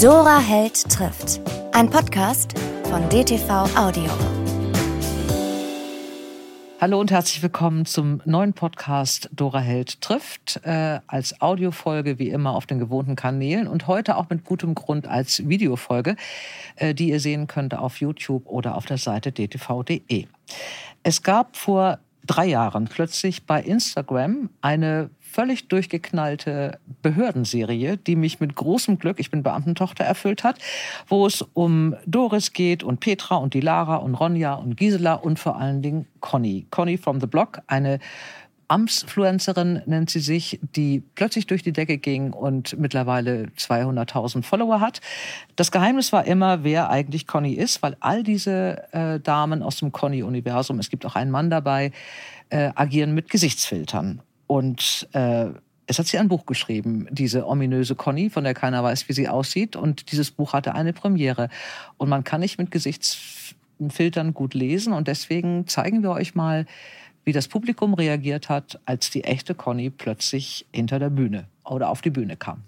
Dora Held trifft. Ein Podcast von DTV Audio. Hallo und herzlich willkommen zum neuen Podcast Dora Held trifft. Äh, als Audiofolge wie immer auf den gewohnten Kanälen und heute auch mit gutem Grund als Videofolge, äh, die ihr sehen könnt auf YouTube oder auf der Seite dtv.de. Es gab vor drei Jahren plötzlich bei Instagram eine völlig durchgeknallte Behördenserie, die mich mit großem Glück, ich bin Beamtentochter, erfüllt hat, wo es um Doris geht und Petra und die Lara und Ronja und Gisela und vor allen Dingen Conny. Conny from the Block, eine Amtsfluencerin nennt sie sich, die plötzlich durch die Decke ging und mittlerweile 200.000 Follower hat. Das Geheimnis war immer, wer eigentlich Conny ist, weil all diese äh, Damen aus dem Conny-Universum, es gibt auch einen Mann dabei, äh, agieren mit Gesichtsfiltern. Und äh, es hat sie ein Buch geschrieben, diese ominöse Conny, von der keiner weiß, wie sie aussieht. Und dieses Buch hatte eine Premiere. Und man kann nicht mit Gesichtsfiltern gut lesen. Und deswegen zeigen wir euch mal, wie das Publikum reagiert hat, als die echte Conny plötzlich hinter der Bühne oder auf die Bühne kam.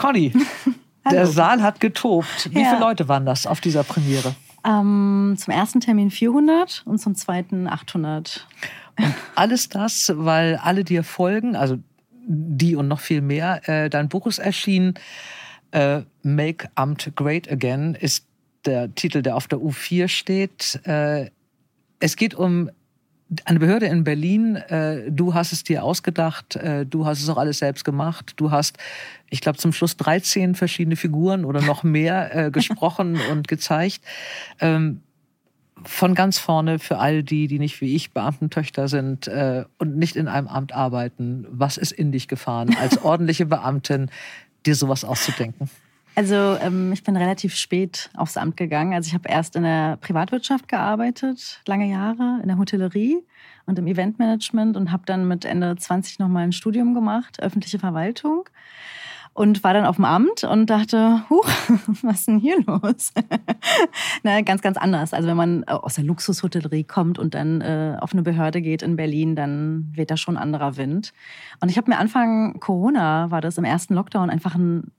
Conny, der Saal hat getobt. Wie ja. viele Leute waren das auf dieser Premiere? Ähm, zum ersten Termin 400 und zum zweiten 800. Und alles das, weil alle dir folgen, also die und noch viel mehr. Äh, dein Buch ist erschienen. Äh, Make Amt Great Again ist der Titel, der auf der U4 steht. Äh, es geht um eine Behörde in Berlin, äh, du hast es dir ausgedacht, äh, du hast es auch alles selbst gemacht, du hast, ich glaube, zum Schluss 13 verschiedene Figuren oder noch mehr äh, gesprochen und gezeigt. Ähm, von ganz vorne für all die, die nicht wie ich Beamtentöchter sind äh, und nicht in einem Amt arbeiten. Was ist in dich gefahren, als ordentliche Beamtin dir sowas auszudenken? Also ähm, ich bin relativ spät aufs Amt gegangen. Also ich habe erst in der Privatwirtschaft gearbeitet, lange Jahre, in der Hotellerie und im Eventmanagement und habe dann mit Ende 20 nochmal ein Studium gemacht, öffentliche Verwaltung. Und war dann auf dem Amt und dachte, huch, was ist denn hier los? Na, ganz, ganz anders. Also wenn man aus der Luxushotellerie kommt und dann äh, auf eine Behörde geht in Berlin, dann weht da schon anderer Wind. Und ich habe mir Anfang Corona, war das im ersten Lockdown, einfach ein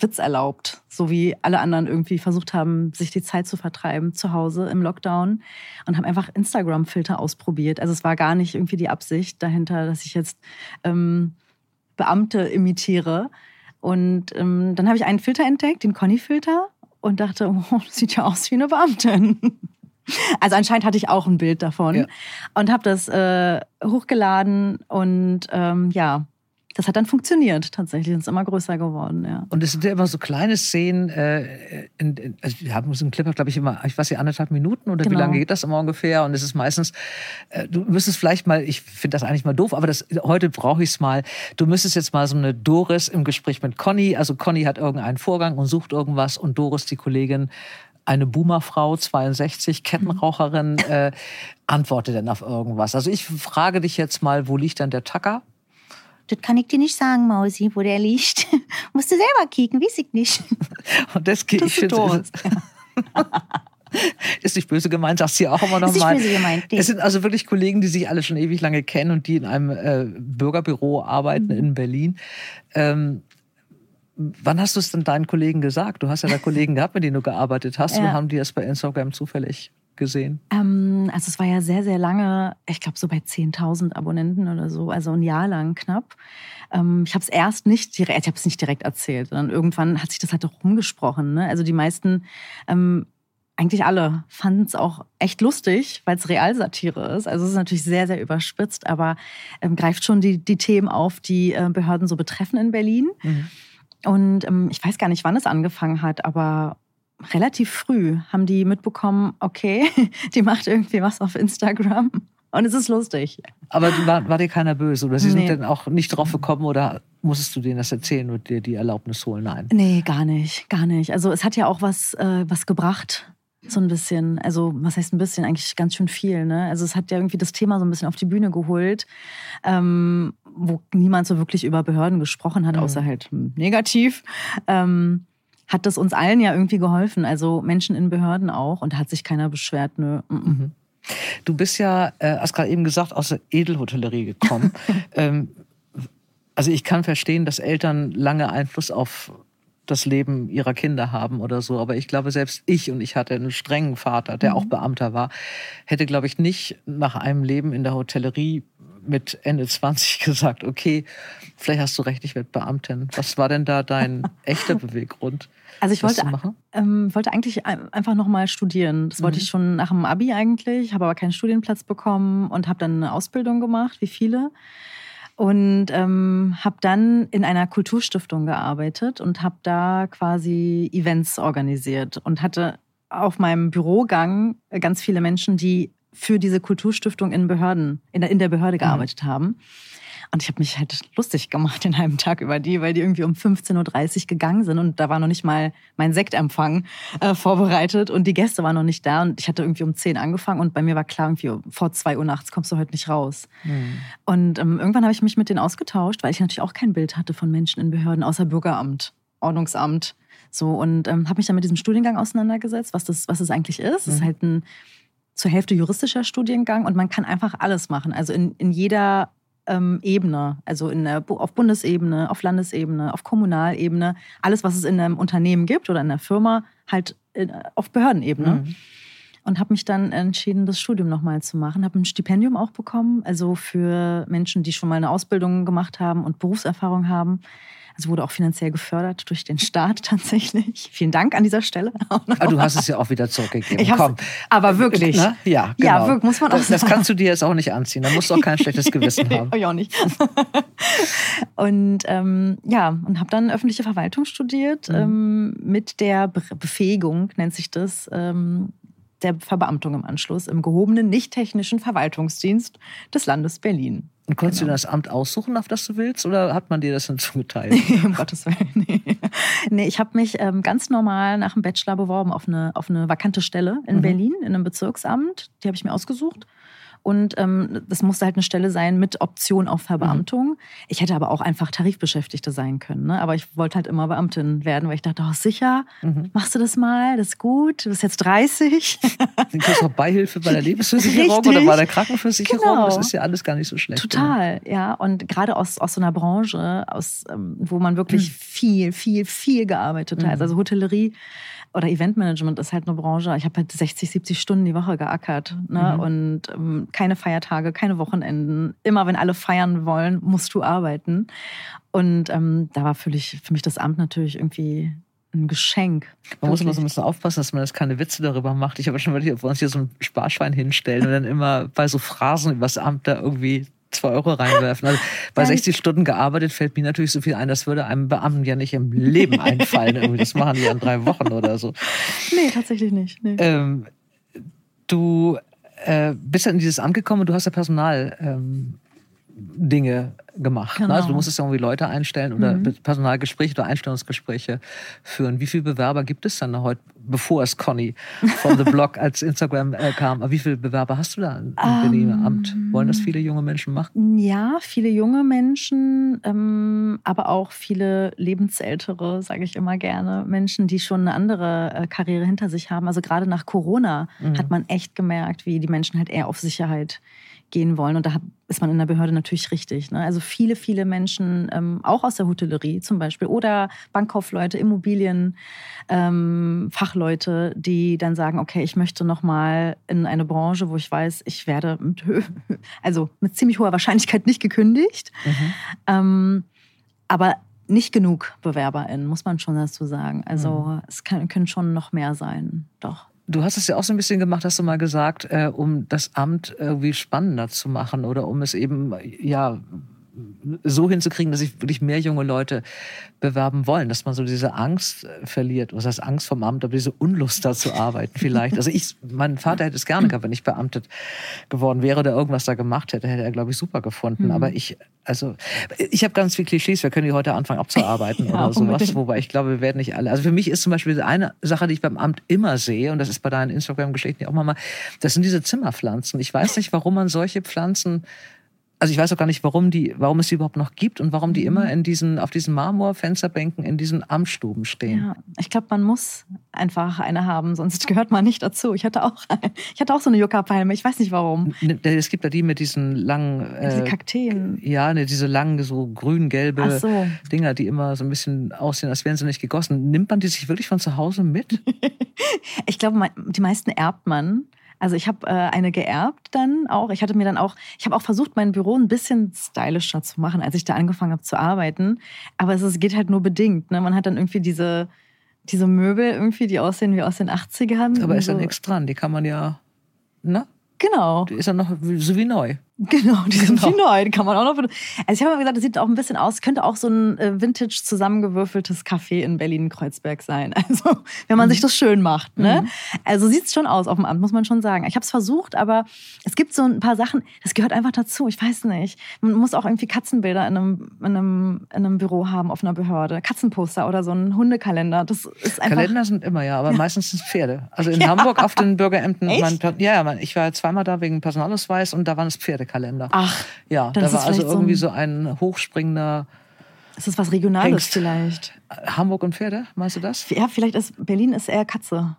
Witz erlaubt, so wie alle anderen irgendwie versucht haben, sich die Zeit zu vertreiben zu Hause im Lockdown und haben einfach Instagram-Filter ausprobiert. Also es war gar nicht irgendwie die Absicht dahinter, dass ich jetzt ähm, Beamte imitiere. Und ähm, dann habe ich einen Filter entdeckt, den Conny-Filter, und dachte, oh, das sieht ja aus wie eine Beamtin. Also anscheinend hatte ich auch ein Bild davon ja. und habe das äh, hochgeladen und ähm, ja, das hat dann funktioniert tatsächlich. Es ist immer größer geworden, ja. Und es sind ja immer so kleine Szenen. Äh, in, in, also wir haben uns im Clip, glaube ich, immer, ich weiß nicht, anderthalb Minuten oder genau. wie lange geht das immer ungefähr? Und es ist meistens, äh, du müsstest vielleicht mal, ich finde das eigentlich mal doof, aber das, heute brauche ich es mal. Du müsstest jetzt mal so eine Doris im Gespräch mit Conny. Also Conny hat irgendeinen Vorgang und sucht irgendwas und Doris, die Kollegin, eine Boomerfrau, 62, Kettenraucherin, äh, antwortet denn auf irgendwas. Also ich frage dich jetzt mal, wo liegt dann der Tacker? Das kann ich dir nicht sagen, Mausi, wo der liegt. Musst du selber kicken, weiß ich nicht. Und das geht ich finde. Ist nicht böse gemeint, sagst du ja auch immer noch ist mal. Ist nicht böse gemeint. Nee. Es sind also wirklich Kollegen, die sich alle schon ewig lange kennen und die in einem äh, Bürgerbüro arbeiten mhm. in Berlin. Ähm, wann hast du es denn deinen Kollegen gesagt? Du hast ja da Kollegen gehabt, mit denen du gearbeitet hast. Ja. Und haben die das bei Instagram zufällig gesehen? Ähm, also es war ja sehr, sehr lange, ich glaube so bei 10.000 Abonnenten oder so, also ein Jahr lang knapp. Ähm, ich habe es erst nicht direkt, ich habe es nicht direkt erzählt, sondern irgendwann hat sich das halt auch rumgesprochen. Ne? Also die meisten, ähm, eigentlich alle, fanden es auch echt lustig, weil es Realsatire ist. Also es ist natürlich sehr, sehr überspitzt, aber ähm, greift schon die, die Themen auf, die äh, Behörden so betreffen in Berlin. Mhm. Und ähm, ich weiß gar nicht, wann es angefangen hat, aber relativ früh haben die mitbekommen, okay, die macht irgendwie was auf Instagram. Und es ist lustig. Aber war, war dir keiner böse? Oder sie Nee. sind dann auch nicht drauf gekommen oder musstest du denen das erzählen und dir die Erlaubnis holen? Nein. Nee, gar nicht, gar nicht. Also es hat ja auch was, äh, was gebracht, so ein bisschen. Also was heißt ein bisschen? Eigentlich ganz schön viel. Ne? Also es hat ja irgendwie das Thema so ein bisschen auf die Bühne geholt, ähm, wo niemand so wirklich über Behörden gesprochen hat, Mhm. außer halt negativ. Ähm, hat das uns allen ja irgendwie geholfen, also Menschen in Behörden auch. Und hat sich keiner beschwert. Nö. mm, mm. Du bist ja, äh, hast gerade eben gesagt, aus der Edelhotellerie gekommen. ähm, also ich kann verstehen, dass Eltern lange Einfluss auf das Leben ihrer Kinder haben oder so. Aber ich glaube, selbst ich, und ich hatte einen strengen Vater, der auch Beamter war, hätte, glaube ich, nicht nach einem Leben in der Hotellerie mit Ende 20 gesagt, okay, vielleicht hast du recht, ich werde Beamtin. Was war denn da dein echter Beweggrund? Also ich wollte, ähm, wollte eigentlich ein- einfach nochmal studieren. Das wollte Mhm. ich schon nach dem Abi eigentlich, habe aber keinen Studienplatz bekommen und habe dann eine Ausbildung gemacht, wie viele. Und ähm, habe dann in einer Kulturstiftung gearbeitet und habe da quasi Events organisiert und hatte auf meinem Bürogang ganz viele Menschen, die für diese Kulturstiftung in Behörden, in der, in der Behörde gearbeitet haben. Und ich habe mich halt lustig gemacht den halben Tag über die, weil die irgendwie um 15.30 Uhr gegangen sind und da war noch nicht mal mein Sektempfang äh, vorbereitet und die Gäste waren noch nicht da und ich hatte irgendwie um 10 angefangen und bei mir war klar, irgendwie vor 2 Uhr nachts kommst du heute nicht raus. Hm. Und ähm, irgendwann habe ich mich mit denen ausgetauscht, weil ich natürlich auch kein Bild hatte von Menschen in Behörden, außer Bürgeramt, Ordnungsamt. So, und ähm, habe mich dann mit diesem Studiengang auseinandergesetzt, was das, was das eigentlich ist. Es ist Mhm. halt ein zur Hälfte juristischer Studiengang und man kann einfach alles machen. Also in, in jeder ähm, Ebene, also in der, auf Bundesebene, auf Landesebene, auf Kommunalebene, alles, was es in einem Unternehmen gibt oder in einer Firma, halt in, auf Behördenebene Mhm. Und habe mich dann entschieden, das Studium nochmal zu machen. Habe ein Stipendium auch bekommen, also für Menschen, die schon mal eine Ausbildung gemacht haben und Berufserfahrung haben. Also wurde auch finanziell gefördert durch den Staat tatsächlich. Vielen Dank an dieser Stelle. Aber Ah, du hast es ja auch wieder zurückgegeben. Ich Komm. aber wirklich. Ne? Ja, Ja, genau. wirklich, muss man auch das, das sagen. kannst du dir jetzt auch nicht anziehen. Da musst du auch kein schlechtes Gewissen haben. ich auch nicht. und ähm, ja, und habe dann öffentliche Verwaltung studiert Mhm. ähm, mit der Be Befähigung, nennt sich das, ähm, der Verbeamtung im Anschluss im gehobenen nicht-technischen Verwaltungsdienst des Landes Berlin. Und konntest Genau. du das Amt aussuchen, auf das du willst, oder hat man dir das dann zugeteilt? um Gottes Willen. Nee, nee ich habe mich ähm, ganz normal nach dem Bachelor beworben auf eine, auf eine vakante Stelle in Mhm. Berlin, in einem Bezirksamt. Die habe ich mir ausgesucht. Und ähm, das musste halt eine Stelle sein mit Option auf Verbeamtung. Ich hätte aber auch einfach Tarifbeschäftigte sein können. Ne? Aber ich wollte halt immer Beamtin werden, weil ich dachte, oh, sicher, Mhm. machst du das mal, das ist gut, du bist jetzt 30. Du kriegst auch Beihilfe bei der Lebensversicherung Richtig. oder bei der Krankenversicherung. Genau. Das ist ja alles gar nicht so schlecht. Total, ja. Und gerade aus, aus so einer Branche, aus, ähm, wo man wirklich Mhm. viel, viel, viel gearbeitet hat. Mhm. Also Hotellerie oder Eventmanagement ist halt eine Branche. Ich habe halt 60, 70 Stunden die Woche geackert. Ne? Mhm. Und ähm, keine Feiertage, keine Wochenenden. Immer wenn alle feiern wollen, musst du arbeiten. Und ähm, da war für mich, für mich das Amt natürlich irgendwie ein Geschenk. Man muss immer so ein Wirklich. bisschen aufpassen, dass man jetzt keine Witze darüber macht. Ich habe schon ob wir uns hier so ein Sparschwein hinstellen und dann immer bei so Phrasen übers Amt da irgendwie zwei Euro reinwerfen. Also bei Nein. 60 Stunden gearbeitet fällt mir natürlich so viel ein, das würde einem Beamten ja nicht im Leben einfallen. Irgendwie. Das machen die in drei Wochen oder so. Nee, tatsächlich nicht. Nee. Ähm, du äh, bist ja in dieses Amt gekommen und du hast ja Personal ähm, Dinge gemacht. Genau. Also du musstest ja irgendwie Leute einstellen oder Mhm. Personalgespräche oder Einstellungsgespräche führen. Wie viele Bewerber gibt es dann heute, bevor es Conny von The Blog als Instagram äh, kam? Aber wie viele Bewerber hast du da im Berliner Ähm, Amt? Wollen das viele junge Menschen machen? Ja, viele junge Menschen, ähm, aber auch viele lebensältere, sage ich immer gerne, Menschen, die schon eine andere äh, Karriere hinter sich haben. Also gerade nach Corona Mhm. hat man echt gemerkt, wie die Menschen halt eher auf Sicherheit gehen wollen. Und da ist man in der Behörde natürlich richtig. Ne? Also viele, viele Menschen, ähm, auch aus der Hotellerie zum Beispiel, oder Bankkaufleute, Immobilien, ähm, Fachleute, die dann sagen, okay, ich möchte noch mal in eine Branche, wo ich weiß, ich werde mit, also mit ziemlich hoher Wahrscheinlichkeit nicht gekündigt. Mhm. Ähm, aber nicht genug BewerberInnen, muss man schon dazu sagen. Also es kann, können schon noch mehr sein, doch. Du hast es ja auch so ein bisschen gemacht, hast du mal gesagt, äh, um das Amt irgendwie spannender zu machen oder um es eben ja so hinzukriegen, dass sich wirklich mehr junge Leute bewerben wollen, dass man so diese Angst äh, verliert, was heißt Angst vom Amt, aber diese Unlust da zu arbeiten vielleicht. Also ich, mein Vater hätte es gerne gehabt, wenn ich beamtet geworden wäre oder irgendwas da gemacht hätte, hätte er, glaube ich, super gefunden. Mhm. Aber ich, also ich habe ganz viel Klischees, wir können die heute anfangen abzuarbeiten ja, oder sowas, unbedingt. wobei ich glaube, wir werden nicht alle. Also für mich ist zum Beispiel eine Sache, die ich beim Amt immer sehe, und das ist bei deinen Instagram-Geschichten auch mal, das sind diese Zimmerpflanzen. Ich weiß nicht, warum man solche Pflanzen also ich weiß auch gar nicht, warum die, warum es sie überhaupt noch gibt und warum die immer mhm. in diesen, auf diesen Marmorfensterbänken in diesen Amtsstuben stehen. Ja, ich glaube, man muss einfach eine haben, sonst gehört man nicht dazu. Ich hatte auch, ich hatte auch so eine Yucca-Palme, ich weiß nicht warum. Es gibt ja die mit diesen langen, äh, diese Kakteen. Ja, ne, diese langen, so grün-gelbe so. Dinger, die immer so ein bisschen aussehen, als wären sie nicht gegossen. Nimmt man die sich wirklich von zu Hause mit? ich glaube, die meisten erbt man. Also ich habe äh, eine geerbt dann auch. Ich hatte mir dann auch, ich habe auch versucht, mein Büro ein bisschen stylischer zu machen, als ich da angefangen habe zu arbeiten. Aber es, es geht halt nur bedingt. Ne? Man hat dann irgendwie diese, diese Möbel irgendwie, die aussehen wie aus den 80ern. Aber ist so. ja nichts dran. Die kann man ja, ne? Genau. Die ist ja noch so wie neu. Genau, die sind genau. wie neu. Die kann man auch noch. Also ich habe mal gesagt, das sieht auch ein bisschen aus, könnte auch so ein äh, vintage zusammengewürfeltes Café in Berlin-Kreuzberg sein. Also, wenn man mhm. sich das schön macht. Ne? Mhm. Also sieht es schon aus auf dem Amt, muss man schon sagen. Ich habe es versucht, aber es gibt so ein paar Sachen, das gehört einfach dazu. Ich weiß nicht. Man muss auch irgendwie Katzenbilder in einem, in einem, in einem Büro haben auf einer Behörde. Katzenposter oder so ein Hundekalender. Das ist einfach. Kalender sind immer, ja, aber ja. meistens sind es Pferde. Also in ja. Hamburg auf den Bürgerämtern. Man, ja, ich war zweimal da wegen Personalausweis und da waren es Pferde. Kalender. Ach, ja, da war also irgendwie so ein hochspringender. Ist das was Regionales Hengst. vielleicht? Hamburg und Pferde, meinst du das? Ja, vielleicht ist Berlin ist eher Katze.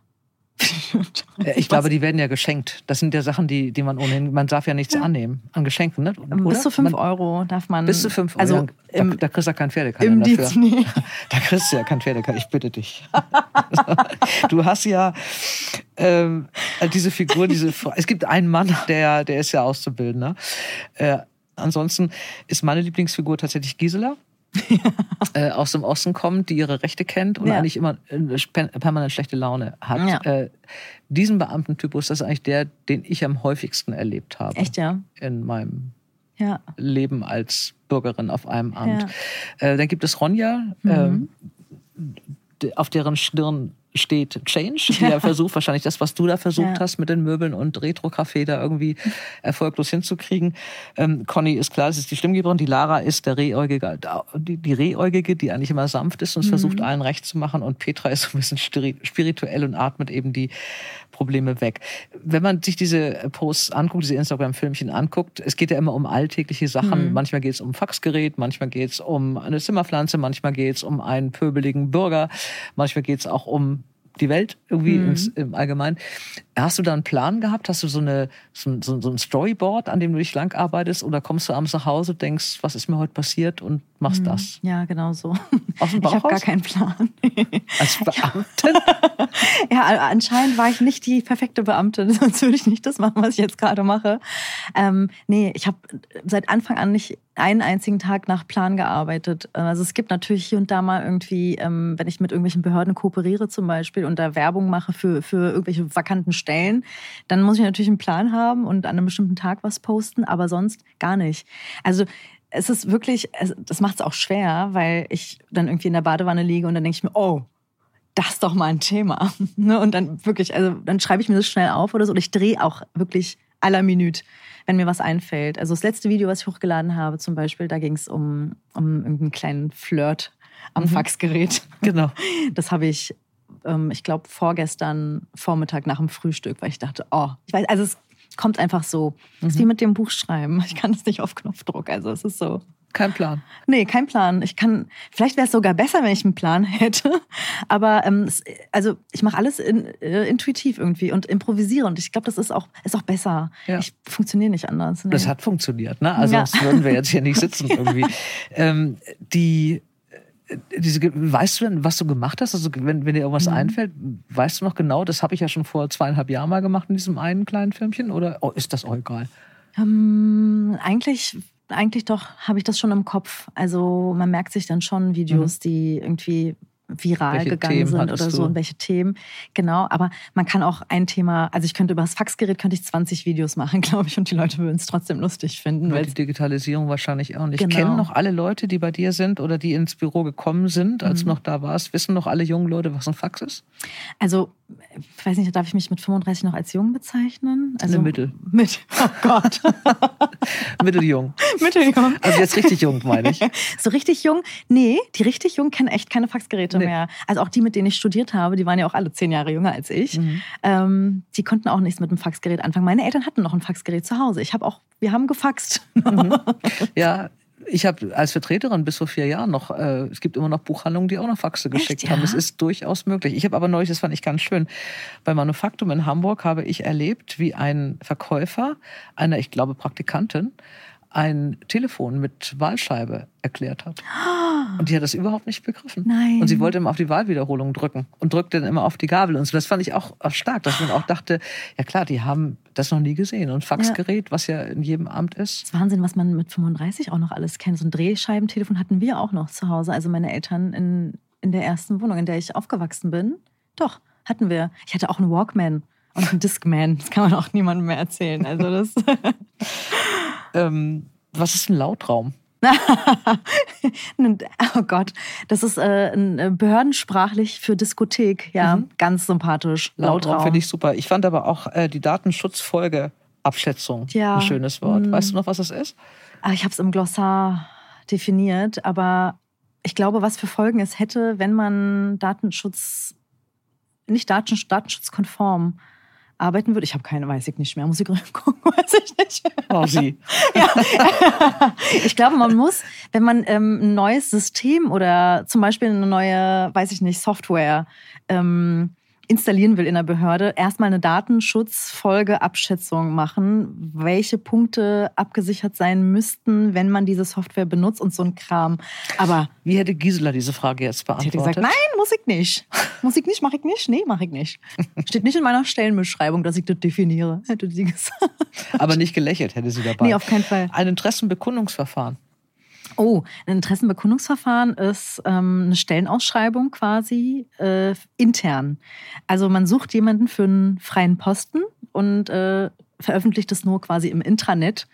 Äh, ich glaube, die werden ja geschenkt. Das sind ja Sachen, die, die man ohnehin, man darf ja nichts ja. annehmen an Geschenken, ne? Oder? Bis zu 5 Euro darf man. Bis zu 5 Euro. Also da, im, da, kriegst du ja kein Pferdekalender dafür. Dienst, nee. Da kriegst du ja kein Pferdekalender, ich bitte dich. du hast ja ähm, diese Figur, diese Es gibt einen Mann, der, der ist ja Auszubildender. Äh, ansonsten ist meine Lieblingsfigur tatsächlich Gisela äh, aus dem Osten kommt, die ihre Rechte kennt und ja. eigentlich immer äh, permanent schlechte Laune hat. Ja. Äh, diesen Beamtentypus, das ist eigentlich der, den ich am häufigsten erlebt habe. Echt, ja? In meinem ja. Leben als Bürgerin auf einem Amt. Äh, dann gibt es Ronja, mhm. äh, auf deren Stirn steht Change, die ja. versucht wahrscheinlich das, was du da versucht ja. hast mit den Möbeln und Retro-Café da irgendwie erfolglos hinzukriegen. Ähm, Conny ist klar, das ist die Stimmgeberin, die Lara ist der Rehäugige, die, die Rehäugige, die eigentlich immer sanft ist und mhm. versucht allen recht zu machen und Petra ist so ein bisschen spirituell und atmet eben die Probleme weg. Wenn man sich diese Posts anguckt, diese Instagram-Filmchen anguckt, es geht ja immer um alltägliche Sachen. Mhm. Manchmal geht es um Faxgerät, manchmal geht es um eine Zimmerpflanze, manchmal geht es um einen pöbeligen Bürger, manchmal geht es auch um die Welt irgendwie mhm. ins, im Allgemeinen. Hast du da einen Plan gehabt? Hast du so, eine, so, so, so ein Storyboard, an dem du dich lang arbeitest? Oder kommst du abends nach Hause, denkst, was ist mir heute passiert und machst mhm. das? Ja, genau so. Aus dem ich habe gar keinen Plan. Als Beamtin? ja, anscheinend war ich nicht die perfekte Beamtin, sonst würde ich nicht das machen, was ich jetzt gerade mache. Ähm, nee, ich habe seit Anfang an nicht einen einzigen Tag nach Plan gearbeitet. Also es gibt natürlich hier und da mal irgendwie, ähm, wenn ich mit irgendwelchen Behörden kooperiere zum Beispiel und da Werbung mache für, für irgendwelche vakanten Stellen, dann muss ich natürlich einen Plan haben und an einem bestimmten Tag was posten, aber sonst gar nicht. Also es ist wirklich, das macht es auch schwer, weil ich dann irgendwie in der Badewanne liege und dann denke ich mir, oh, das ist doch mal ein Thema. Ne? Und dann wirklich, also dann schreibe ich mir das schnell auf oder so. Und ich drehe auch wirklich aller Minute wenn mir was einfällt. Also das letzte Video, was ich hochgeladen habe, zum Beispiel, da ging es um, um irgendeinen kleinen Flirt am mhm. Faxgerät. Genau. Das habe ich, ähm, ich glaube, vorgestern Vormittag nach dem Frühstück, weil ich dachte, oh, ich weiß, also es kommt einfach so. Mhm. ist wie mit dem Buchschreiben. Ich kann es nicht auf Knopfdruck. Also es ist so. Kein Plan. Nee, kein Plan. Ich kann, vielleicht wäre es sogar besser, wenn ich einen Plan hätte. Aber ähm, es, also ich mache alles in, äh, intuitiv irgendwie und improvisiere. Und ich glaube, das ist auch, ist auch besser. Ja. Ich funktioniere nicht anders. Nee. Das hat funktioniert, ne? Also ja. sonst würden wir jetzt hier nicht sitzen irgendwie. ähm, die diese, weißt du denn, was du gemacht hast? Also wenn, wenn dir irgendwas mhm. einfällt, weißt du noch genau, das habe ich ja schon vor zweieinhalb Jahren mal gemacht in diesem einen kleinen Filmchen? Oder oh, ist das auch egal? Ähm, eigentlich eigentlich doch habe ich das schon im Kopf. Also man merkt sich dann schon Videos, mhm. die irgendwie viral Welche gegangen Themen sind oder so und welche Themen. Genau, aber man kann auch ein Thema, also ich könnte über das Faxgerät könnte ich 20 Videos machen, glaube ich, und die Leute würden es trotzdem lustig finden. Weil die Digitalisierung wahrscheinlich auch nicht. Genau. Kennen noch alle Leute, die bei dir sind oder die ins Büro gekommen sind, als Mhm. du noch da warst, wissen noch alle jungen Leute, was ein Fax ist? also, ich weiß nicht, darf ich mich mit 35 noch als jung bezeichnen? Also Eine Mittel. Mit, oh Gott, Mitteljung. mitteljung. Also jetzt richtig jung, meine ich. So richtig jung? Nee, die richtig jung kennen echt keine Faxgeräte Nee. mehr. Also auch die, mit denen ich studiert habe, die waren ja auch alle zehn Jahre jünger als ich. Mhm. Ähm, die konnten auch nichts mit dem Faxgerät anfangen. Meine Eltern hatten noch ein Faxgerät zu Hause. Ich habe auch, wir haben gefaxt. Ja, ich habe als Vertreterin bis vor vier Jahren noch, äh, es gibt immer noch Buchhandlungen, die auch noch Faxe geschickt ja? haben. Es ist durchaus möglich. Ich habe aber neulich, das fand ich ganz schön, bei Manufaktum in Hamburg habe ich erlebt, wie ein Verkäufer einer, ich glaube, Praktikantin, ein Telefon mit Wahlscheibe erklärt hat. Und die hat das überhaupt nicht begriffen. Nein. Und sie wollte immer auf die Wahlwiederholung drücken und drückte dann immer auf die Gabel. Und so. das fand ich auch stark, dass man auch dachte, ja klar, die haben das noch nie gesehen. Und Faxgerät, was ja in jedem Amt ist. Das ist Wahnsinn, was man mit 35 auch noch alles kennt. So ein Drehscheibentelefon hatten wir auch noch zu Hause. Also meine Eltern in, in der ersten Wohnung, in der ich aufgewachsen bin. Doch, hatten wir. Ich hatte auch einen Walkman und einen Discman. Das kann man auch niemandem mehr erzählen. Also das. Ähm, was ist ein Lautraum? oh Gott, das ist äh, ein, äh, behördensprachlich für Diskothek. Ja, Mhm. ganz sympathisch. Lautraum Lautraum. finde ich super. Ich fand aber auch äh, die Datenschutzfolgeabschätzung Ja. ein schönes Wort. Mhm. Weißt du noch, was das ist? Ah, Ich habe es im Glossar definiert, aber ich glaube, was für Folgen es hätte, wenn man Datenschutz, nicht Datensch datenschutzkonform arbeiten würde. Ich habe keine, weiß ich nicht mehr. Muss ich gucken, weiß ich nicht. Oh, sie. Ich glaube, man muss, wenn man ähm, ein neues System oder zum Beispiel eine neue, weiß ich nicht, Software ähm, installieren will in der Behörde, erstmal eine Datenschutzfolgeabschätzung machen, welche Punkte abgesichert sein müssten, wenn man diese Software benutzt und so ein Kram. Aber Wie hätte Gisela diese Frage jetzt ich beantwortet? hätte gesagt, nein, muss ich nicht. Muss ich nicht, mache ich nicht. Nee, mache ich nicht. Steht nicht in meiner Stellenbeschreibung, dass ich das definiere. Hätte sie gesagt. Aber nicht gelächelt hätte sie dabei. Nee, auf keinen Fall. Ein Interessenbekundungsverfahren. Oh, ein Interessenbekundungsverfahren ist ähm, eine Stellenausschreibung quasi äh, intern. Also man sucht jemanden für einen freien Posten und äh, veröffentlicht es nur quasi im Intranet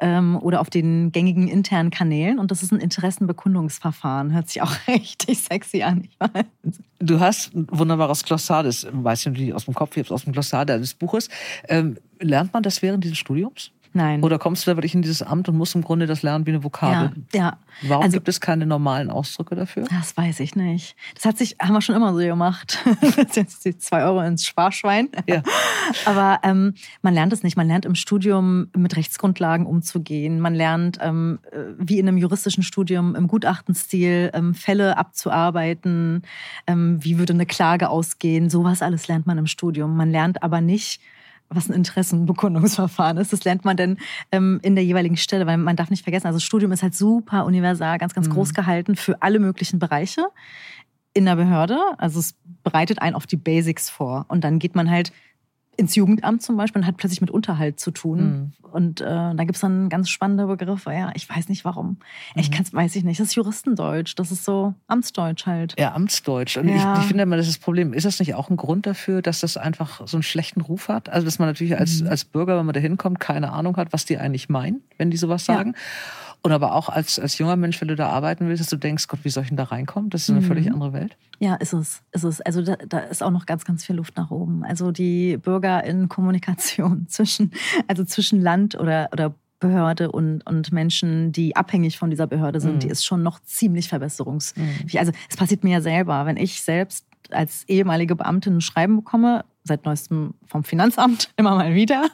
ähm, oder auf den gängigen internen Kanälen. Und das ist ein Interessenbekundungsverfahren. Hört sich auch richtig sexy an. Ich weiß. Du hast ein wunderbares Glossar, das weiß ich natürlich aus dem Kopf, es aus dem Glossar des Buches. Ähm, lernt man das während dieses Studiums? Nein. Oder kommst du da wirklich in dieses Amt und musst im Grunde das lernen wie eine ja, Vokabel? ja. Warum Also- gibt es keine normalen Ausdrücke dafür? Das weiß ich nicht. Das hat sich, haben wir schon immer so gemacht. Jetzt die zwei Euro ins Sparschwein. Ja. Aber ähm, man lernt es nicht. Man lernt im Studium mit Rechtsgrundlagen umzugehen. Man lernt, ähm, äh, wie in einem juristischen Studium, im Gutachtenstil ähm, Fälle abzuarbeiten. Ähm, wie würde eine Klage ausgehen? Sowas alles lernt man im Studium. Man lernt aber nicht, was ein Interessenbekundungsverfahren ist. Das lernt man dann ähm, in der jeweiligen Stelle, weil man darf nicht vergessen, also das Studium ist halt super universal, ganz, ganz Mhm. groß gehalten für alle möglichen Bereiche in der Behörde. Also es bereitet einen auf die Basics vor. Und dann geht man halt ins Jugendamt zum Beispiel und hat plötzlich mit Unterhalt zu tun. Und äh, da gibt es dann ganz spannende Begriffe. Ja, ich weiß nicht warum. Ich kann's, weiß ich nicht. Das ist Juristendeutsch. Das ist so Amtsdeutsch halt. Ja, Amtsdeutsch. Und Ja. ich, ich finde immer, das ist das Problem. Ist das nicht auch ein Grund dafür, dass das einfach so einen schlechten Ruf hat? Also, dass man natürlich als, Mhm. als Bürger, wenn man da hinkommt, keine Ahnung hat, was die eigentlich meinen, wenn die sowas Ja. Und aber auch als, als junger Mensch, wenn du da arbeiten willst, dass du denkst, Gott, wie soll ich denn da reinkommen? Das ist eine Mhm. völlig andere Welt. Ja, ist es. Ist es. Also da, da ist auch noch ganz, ganz viel Luft nach oben. Also die Bürger in Kommunikation zwischen, also zwischen Land oder, oder Behörde und, und Menschen, die abhängig von dieser Behörde sind, Mhm. die ist schon noch ziemlich verbesserungsfähig. Mhm. Also es passiert mir ja selber, wenn ich selbst als ehemalige Beamtin ein Schreiben bekomme, seit neuestem vom Finanzamt, immer mal wieder,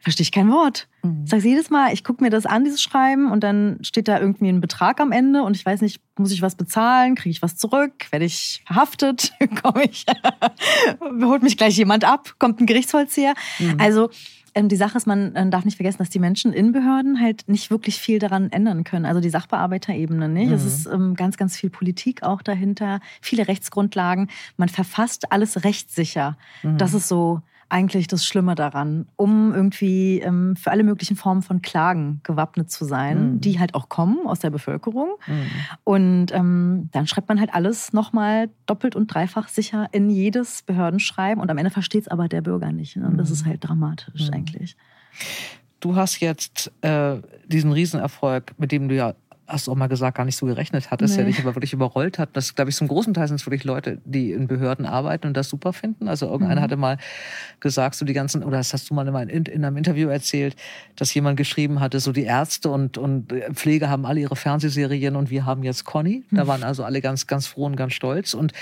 verstehe ich kein Wort. Mhm. Ich sage jedes Mal, ich gucke mir das an, dieses Schreiben, und dann steht da irgendwie ein Betrag am Ende und ich weiß nicht, muss ich was bezahlen, kriege ich was zurück, werde ich verhaftet, komme ich, holt mich gleich jemand ab, kommt ein Gerichtsvollzieher. Mhm. Also ähm, die Sache ist, man äh, darf nicht vergessen, dass die Menschen in Behörden halt nicht wirklich viel daran ändern können. Also die Sachbearbeiterebene nicht. Es Mhm. ist ähm, ganz, ganz viel Politik auch dahinter, viele Rechtsgrundlagen. Man verfasst alles rechtssicher. Mhm. Das ist so eigentlich das Schlimme daran, um irgendwie ähm, für alle möglichen Formen von Klagen gewappnet zu sein, Mhm. die halt auch kommen aus der Bevölkerung. Mhm. Und ähm, dann schreibt man halt alles nochmal doppelt und dreifach sicher in jedes Behördenschreiben und am Ende versteht es aber der Bürger nicht. Ne? Und das Mhm. ist halt dramatisch Mhm. eigentlich. Du hast jetzt äh, diesen Riesenerfolg, mit dem du ja, hast du auch mal gesagt, gar nicht so gerechnet hattest, der Nee. dich aber wirklich überrollt hat. Das, glaube ich, zum großen Teil sind es wirklich Leute, die in Behörden arbeiten und das super finden. Also irgendeiner Mhm. hatte mal gesagt, so die ganzen, oder das hast du mal in einem, in einem Interview erzählt, dass jemand geschrieben hatte, so die Ärzte und, und Pflege haben alle ihre Fernsehserien und wir haben jetzt Conny. Da Mhm. waren also alle ganz, ganz froh und ganz stolz. Und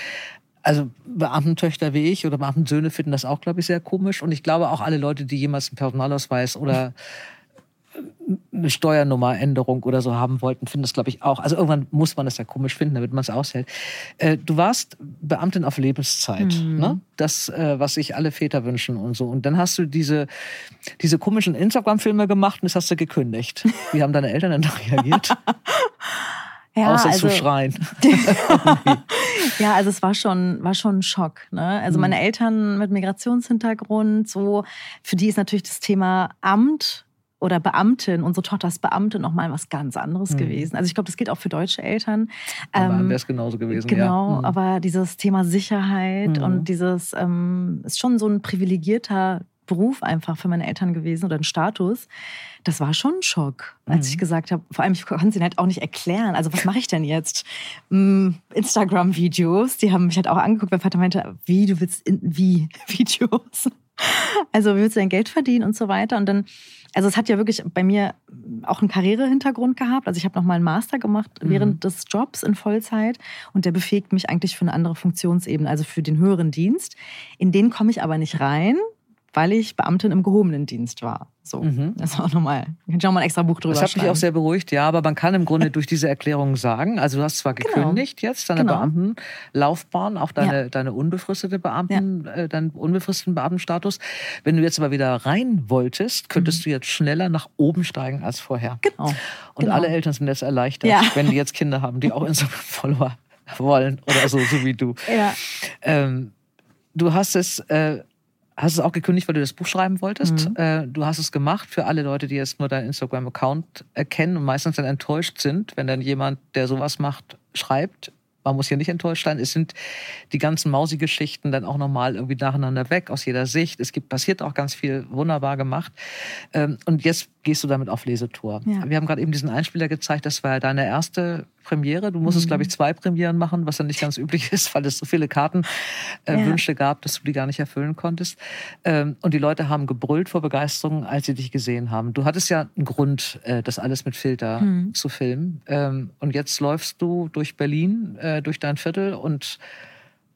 also Beamtentöchter wie ich oder Beamtensöhne finden das auch, glaube ich, sehr komisch. Und ich glaube auch alle Leute, die jemals einen Personalausweis oder eine Steuernummeränderung oder so haben wollten, finden das, glaube ich, auch. Also irgendwann muss man das ja komisch finden, damit man es aushält. Äh, du warst Beamtin auf Lebenszeit, Mhm. ne? Das, äh, was sich alle Väter wünschen und so. Und dann hast du diese, diese komischen Instagram-Filme gemacht und das hast du gekündigt. Wie haben deine Eltern denn da reagiert? Außer zu schreien. ja, also es war schon, war schon ein Schock. Ne? Also Mhm. meine Eltern mit Migrationshintergrund, so, für die ist natürlich das Thema Amt oder Beamtin, unsere Tochter ist Beamtin, nochmal was ganz anderes Mhm. gewesen. Also ich glaube, das gilt auch für deutsche Eltern. Aber Ähm, wäre es genauso gewesen. Genau, ja. Mhm. aber dieses Thema Sicherheit Mhm. und dieses ähm, ist schon so ein privilegierter Beruf einfach für meine Eltern gewesen oder ein Status. Das war schon ein Schock, als Mhm. ich gesagt habe, vor allem ich konnte es ihnen halt auch nicht erklären. Also was mache ich denn jetzt? Mm, Instagram-Videos, die haben mich halt auch angeguckt. Mein Vater meinte, wie, du willst in, wie Videos? Also wie willst du dein Geld verdienen und so weiter. Und dann, also es hat ja wirklich bei mir auch einen Karrierehintergrund gehabt. Also ich habe noch mal einen Master gemacht Mhm. während des Jobs in Vollzeit und der befähigt mich eigentlich für eine andere Funktionsebene, also für den höheren Dienst. In den komme ich aber nicht rein, weil ich Beamtin im gehobenen Dienst war. So, Mhm. das ist auch nochmal, kann ich auch mal ein extra Buch drüber Das hat mich auch sehr beruhigt, ja, aber man kann im Grunde durch diese Erklärung sagen, also du hast zwar Genau. gekündigt jetzt, deine Genau. Beamtenlaufbahn, auch deine, deine unbefristete Beamten, äh, deinen unbefristeten Beamtenstatus. Wenn du jetzt aber wieder rein wolltest, könntest du jetzt schneller nach oben steigen als vorher. Genau. Und genau. alle Eltern sind jetzt erleichtert, Ja. wenn die jetzt Kinder haben, die auch Instagram-Follower wollen oder so, so wie du. Ja. Ähm, du hast es, äh, hast es auch gekündigt, weil du das Buch schreiben wolltest. Mhm. Äh, du hast es gemacht für alle Leute, die jetzt nur deinen Instagram-Account erkennen und meistens dann enttäuscht sind, wenn dann jemand, der sowas macht, schreibt. Man muss hier nicht enttäuscht sein. Es sind die ganzen Mausi-Geschichten dann auch nochmal irgendwie nacheinander weg aus jeder Sicht. Es gibt, passiert auch ganz viel wunderbar gemacht. Ähm, und jetzt gehst du damit auf Lesetour. Ja. Wir haben gerade eben diesen Einspieler gezeigt. Das war ja deine erste Premiere. Du musstest, Mhm. glaube ich, zwei Premieren machen, was ja nicht ganz üblich ist, weil es so viele Kartenwünsche äh, Ja. Gab, dass du die gar nicht erfüllen konntest. Ähm, und die Leute haben gebrüllt vor Begeisterung, als sie dich gesehen haben. Du hattest ja einen Grund, äh, das alles mit Filter Mhm. zu filmen. Ähm, und jetzt läufst du durch Berlin, äh, durch dein Viertel und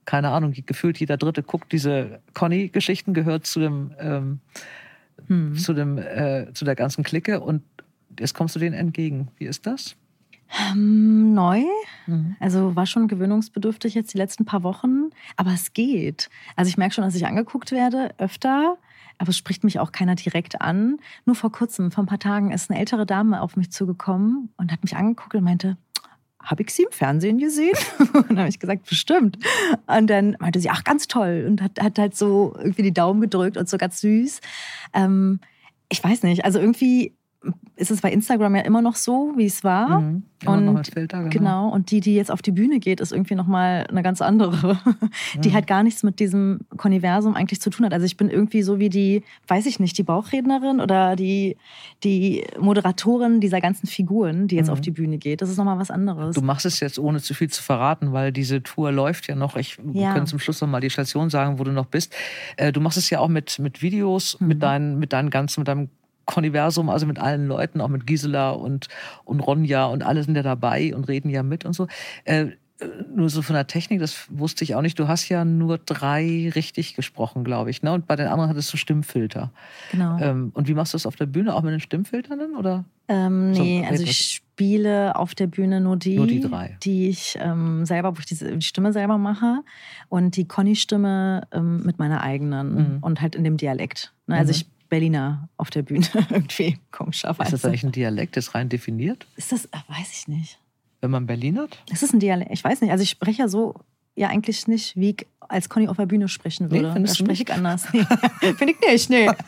keine Ahnung, gefühlt jeder Dritte guckt diese Conny-Geschichten, gehört zu dem, ähm, Hm. zu dem, äh, zu der ganzen Clique und jetzt kommst du denen entgegen. Wie ist das? Ähm, neu. Also war schon gewöhnungsbedürftig jetzt die letzten paar Wochen, aber es geht. Also ich merke schon, dass ich angeguckt werde öfter, aber es spricht mich auch keiner direkt an. Nur vor kurzem, vor ein paar Tagen, ist eine ältere Dame auf mich zugekommen und hat mich angeguckt und meinte, habe ich sie im Fernsehen gesehen? und dann habe ich gesagt, bestimmt. Und dann meinte sie, ach, ganz toll. Und hat, hat halt so irgendwie die Daumen gedrückt und so ganz süß. Ähm, ich weiß nicht, also irgendwie ist es bei Instagram ja immer noch so, wie es war. Mhm. Noch Und Filter, genau. Genau, und die, die jetzt auf die Bühne geht, ist irgendwie nochmal eine ganz andere, die Mhm. halt gar nichts mit diesem Konniversum eigentlich zu tun hat. Also ich bin irgendwie so wie die, weiß ich nicht, die Bauchrednerin oder die, die Moderatorin dieser ganzen Figuren, die jetzt Mhm. auf die Bühne geht. Das ist nochmal was anderes. Du machst es jetzt ohne zu viel zu verraten, weil diese Tour läuft ja noch. Ich Ja. können zum Schluss noch mal die Station sagen, wo du noch bist. Äh, Du machst es ja auch mit, mit Videos, Mhm. mit, deinen, mit deinen ganzen, mit deinem Konniversum, also mit allen Leuten, auch mit Gisela und, und Ronja und alle sind ja dabei und reden ja mit und so. Äh, nur so von der Technik, das wusste ich auch nicht. Du hast ja nur drei richtig gesprochen, glaube ich. Ne? Und bei den anderen hattest du Stimmfilter. genau. Ähm, und wie machst du das auf der Bühne? Auch mit den Stimmfiltern dann? Oder? Ähm, So, nee, also ich spiele auf der Bühne nur die, Nur die drei. die ich ähm, selber, wo ich die Stimme selber mache und die Conny-Stimme ähm, mit meiner eigenen Mhm. und halt in dem Dialekt. Ne? Also Mhm. ich Berliner auf der Bühne irgendwie Ist komischerweise. das eigentlich ein Dialekt, das rein definiert, Ist das, äh, weiß ich nicht. wenn man Berlin hat? Ist das ein Dialekt? Ich weiß nicht. Also ich spreche ja so ja eigentlich nicht, wie ich als Conny auf der Bühne sprechen Nee, würde. findest da spreche ich anders. Nee. Finde ich nicht, nee.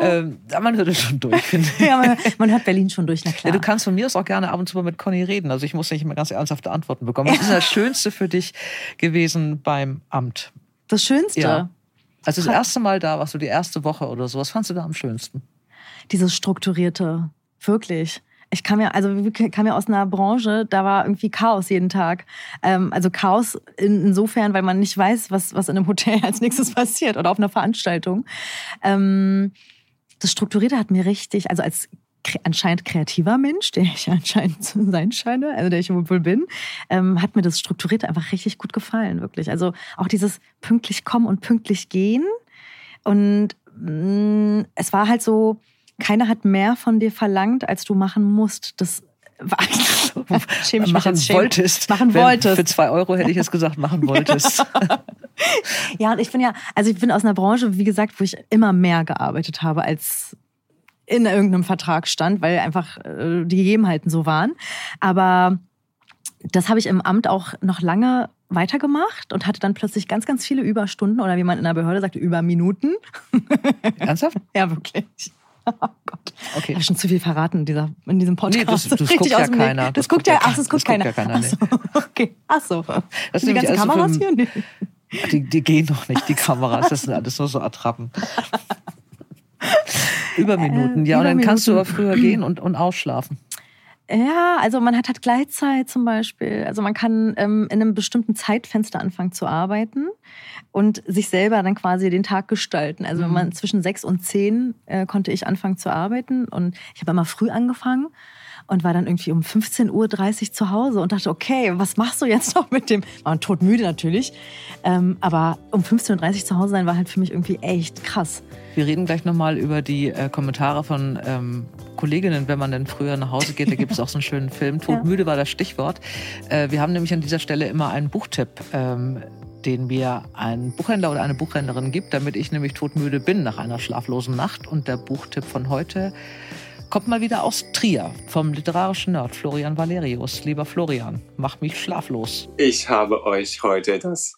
Ähm, man hört es schon durch, finde ich. ja, man, man hört Berlin schon durch, na Ja, klar. du kannst von mir aus auch gerne ab und zu mal mit Conny reden. Also ich muss nicht immer ganz ernsthafte Antworten bekommen. Was ist das Schönste für dich gewesen beim Amt? das Schönste, Ja. Also das erste Mal da warst du die erste Woche oder so. Was fandst du da am schönsten? dieses Strukturierte, wirklich. Ich kam ja, also kam ja aus einer Branche, da war irgendwie Chaos jeden Tag. Ähm, also Chaos in, insofern, weil man nicht weiß, was, was in einem Hotel als nächstes passiert oder auf einer Veranstaltung. Ähm, das Strukturierte hat mir richtig, also als anscheinend kreativer Mensch, der ich anscheinend zu sein scheine, also der ich wohl bin, ähm, hat mir das Strukturierte einfach richtig gut gefallen, wirklich. Also auch dieses pünktlich kommen und pünktlich gehen. Und mh, es war halt so, keiner hat mehr von dir verlangt, als du machen musst. Das war schäme ich mich machen jetzt, schäme- wolltest. Machen Wenn- wolltest. Für zwei Euro hätte ich es gesagt, machen wolltest. Ja, und ich bin ja, also ich bin aus einer Branche, wie gesagt, wo ich immer mehr gearbeitet habe, als in irgendeinem Vertrag stand, weil einfach äh, die Gegebenheiten so waren. Aber das habe ich im Amt auch noch lange weitergemacht und hatte dann plötzlich ganz, ganz viele Überstunden oder wie man in der Behörde sagt, Überminuten. Ernsthaft? Ja, wirklich. Oh Gott. Ich Okay. habe schon zu viel verraten in, dieser, in diesem Podcast. Nee, das- das Richtig guckt ja keiner. Das, guckt ja, ach, das guckt das guckt keiner. ja keiner, Ach so, okay. Ach so. Das die ganzen alles so Kameras hier? Nee. Die, die gehen doch nicht, die Kameras. Das sind alles nur so Attrappen. Überminuten, Äh, ja. Und dann kannst du aber Überminuten. früher gehen und, und ausschlafen. Ja, also man hat halt Gleitzeit zum Beispiel. Also man kann ähm, in einem bestimmten Zeitfenster anfangen zu arbeiten und sich selber dann quasi den Tag gestalten. Also wenn man zwischen sechs und zehn äh, konnte ich anfangen zu arbeiten und ich habe immer früh angefangen und war dann irgendwie um 15.30 Uhr zu Hause und dachte, okay, was machst du jetzt noch mit dem? War man todmüde natürlich, ähm, aber um 15.30 Uhr zu Hause sein war halt für mich irgendwie echt krass. Wir reden gleich nochmal über die äh, Kommentare von ähm, Kolleginnen, wenn man dann früher nach Hause geht. Da gibt es auch so einen schönen Film. Todmüde war das Stichwort. Äh, wir haben nämlich an dieser Stelle immer einen Buchtipp. Ähm, den mir ein Buchhändler oder eine Buchhändlerin gibt, damit ich nämlich todmüde bin nach einer schlaflosen Nacht. Und der Buchtipp von heute kommt mal wieder aus Trier vom literarischen Nerd Florian Valerius. Lieber Florian, mach mich schlaflos. Ich habe euch heute das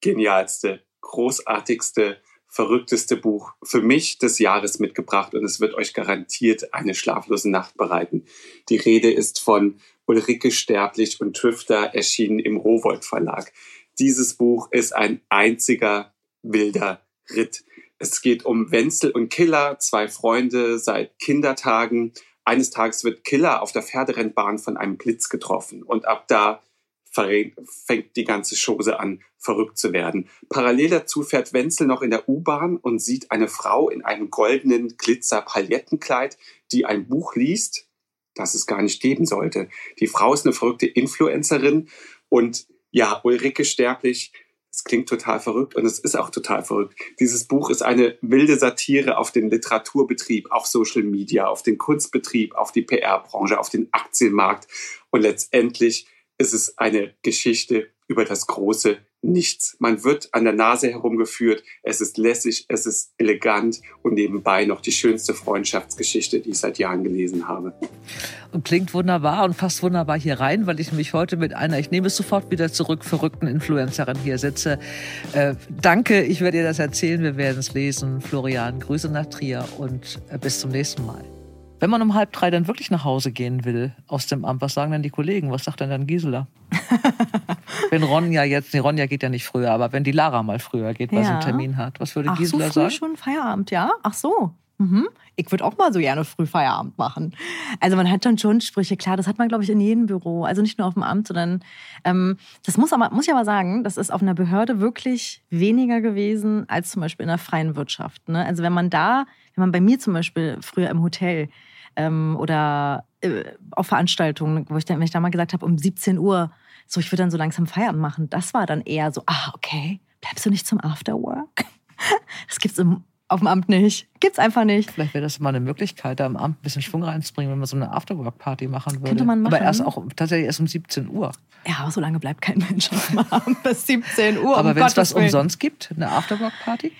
genialste, großartigste, verrückteste Buch für mich des Jahres mitgebracht und es wird euch garantiert eine schlaflose Nacht bereiten. Die Rede ist von Ulrike Sterblich und Tüfter, erschienen im Rowold Verlag. Dieses Buch ist ein einziger wilder Ritt. Es geht um Wenzel und Killer, zwei Freunde seit Kindertagen. Eines Tages wird Killer auf der Pferderennbahn von einem Blitz getroffen und ab da fängt die ganze Chose an, verrückt zu werden. Parallel dazu fährt Wenzel noch in der U-Bahn und sieht eine Frau in einem goldenen Glitzer-Palettenkleid, die ein Buch liest, das es gar nicht geben sollte. Die Frau ist eine verrückte Influencerin und ja, Ulrike Sterblich, es klingt total verrückt und es ist auch total verrückt. Dieses Buch ist eine wilde Satire auf den Literaturbetrieb, auf Social Media, auf den Kunstbetrieb, auf die PR-Branche, auf den Aktienmarkt und letztendlich ist es eine Geschichte über das große Nichts. Man wird an der Nase herumgeführt, es ist lässig, es ist elegant und nebenbei noch die schönste Freundschaftsgeschichte, die ich seit Jahren gelesen habe. Und klingt wunderbar und passt wunderbar hier rein, weil ich mich heute mit einer, ich nehme es sofort wieder zurück, verrückten Influencerin hier sitze. Äh, danke, ich werde dir das erzählen, wir werden es lesen. Florian, Grüße nach Trier und äh, bis zum nächsten Mal. Wenn man um halb drei dann wirklich nach Hause gehen will aus dem Amt, was sagen dann die Kollegen? Was sagt denn dann Gisela? wenn Ronja jetzt, nee, Ronja geht ja nicht früher, aber wenn die Lara mal früher geht, weil sie einen Ja. Termin hat, was würde Ach so, Gisela früh sagen? schon Feierabend, ja? Ach so. Mhm. Ich würde auch mal so gerne früh Feierabend machen. Also man hat dann schon Sprüche, klar, das hat man, glaube ich, in jedem Büro. Also nicht nur auf dem Amt, sondern ähm, das muss, aber, muss ich aber sagen, das ist auf einer Behörde wirklich weniger gewesen als zum Beispiel in der freien Wirtschaft. Ne? Also wenn man da, wenn man bei mir zum Beispiel früher im Hotel ähm, oder äh, auf Veranstaltungen, wo ich dann, wenn ich da mal gesagt habe, um 17 Uhr, so ich würde dann so langsam Feierabend machen, das war dann eher so, ah, okay, bleibst du nicht zum Afterwork? Das gibt's im auf dem Amt nicht. Gibt's einfach nicht. Vielleicht wäre das mal eine Möglichkeit, da im Amt ein bisschen Schwung reinzubringen, wenn man so eine Afterwork-Party machen würde. Könnte man machen. Aber erst auch tatsächlich erst um 17 Uhr. Ja, aber so lange bleibt kein Mensch auf dem Amt bis 17 Uhr. Aber um wenn es was Willen. umsonst gibt, eine Afterwork-Party?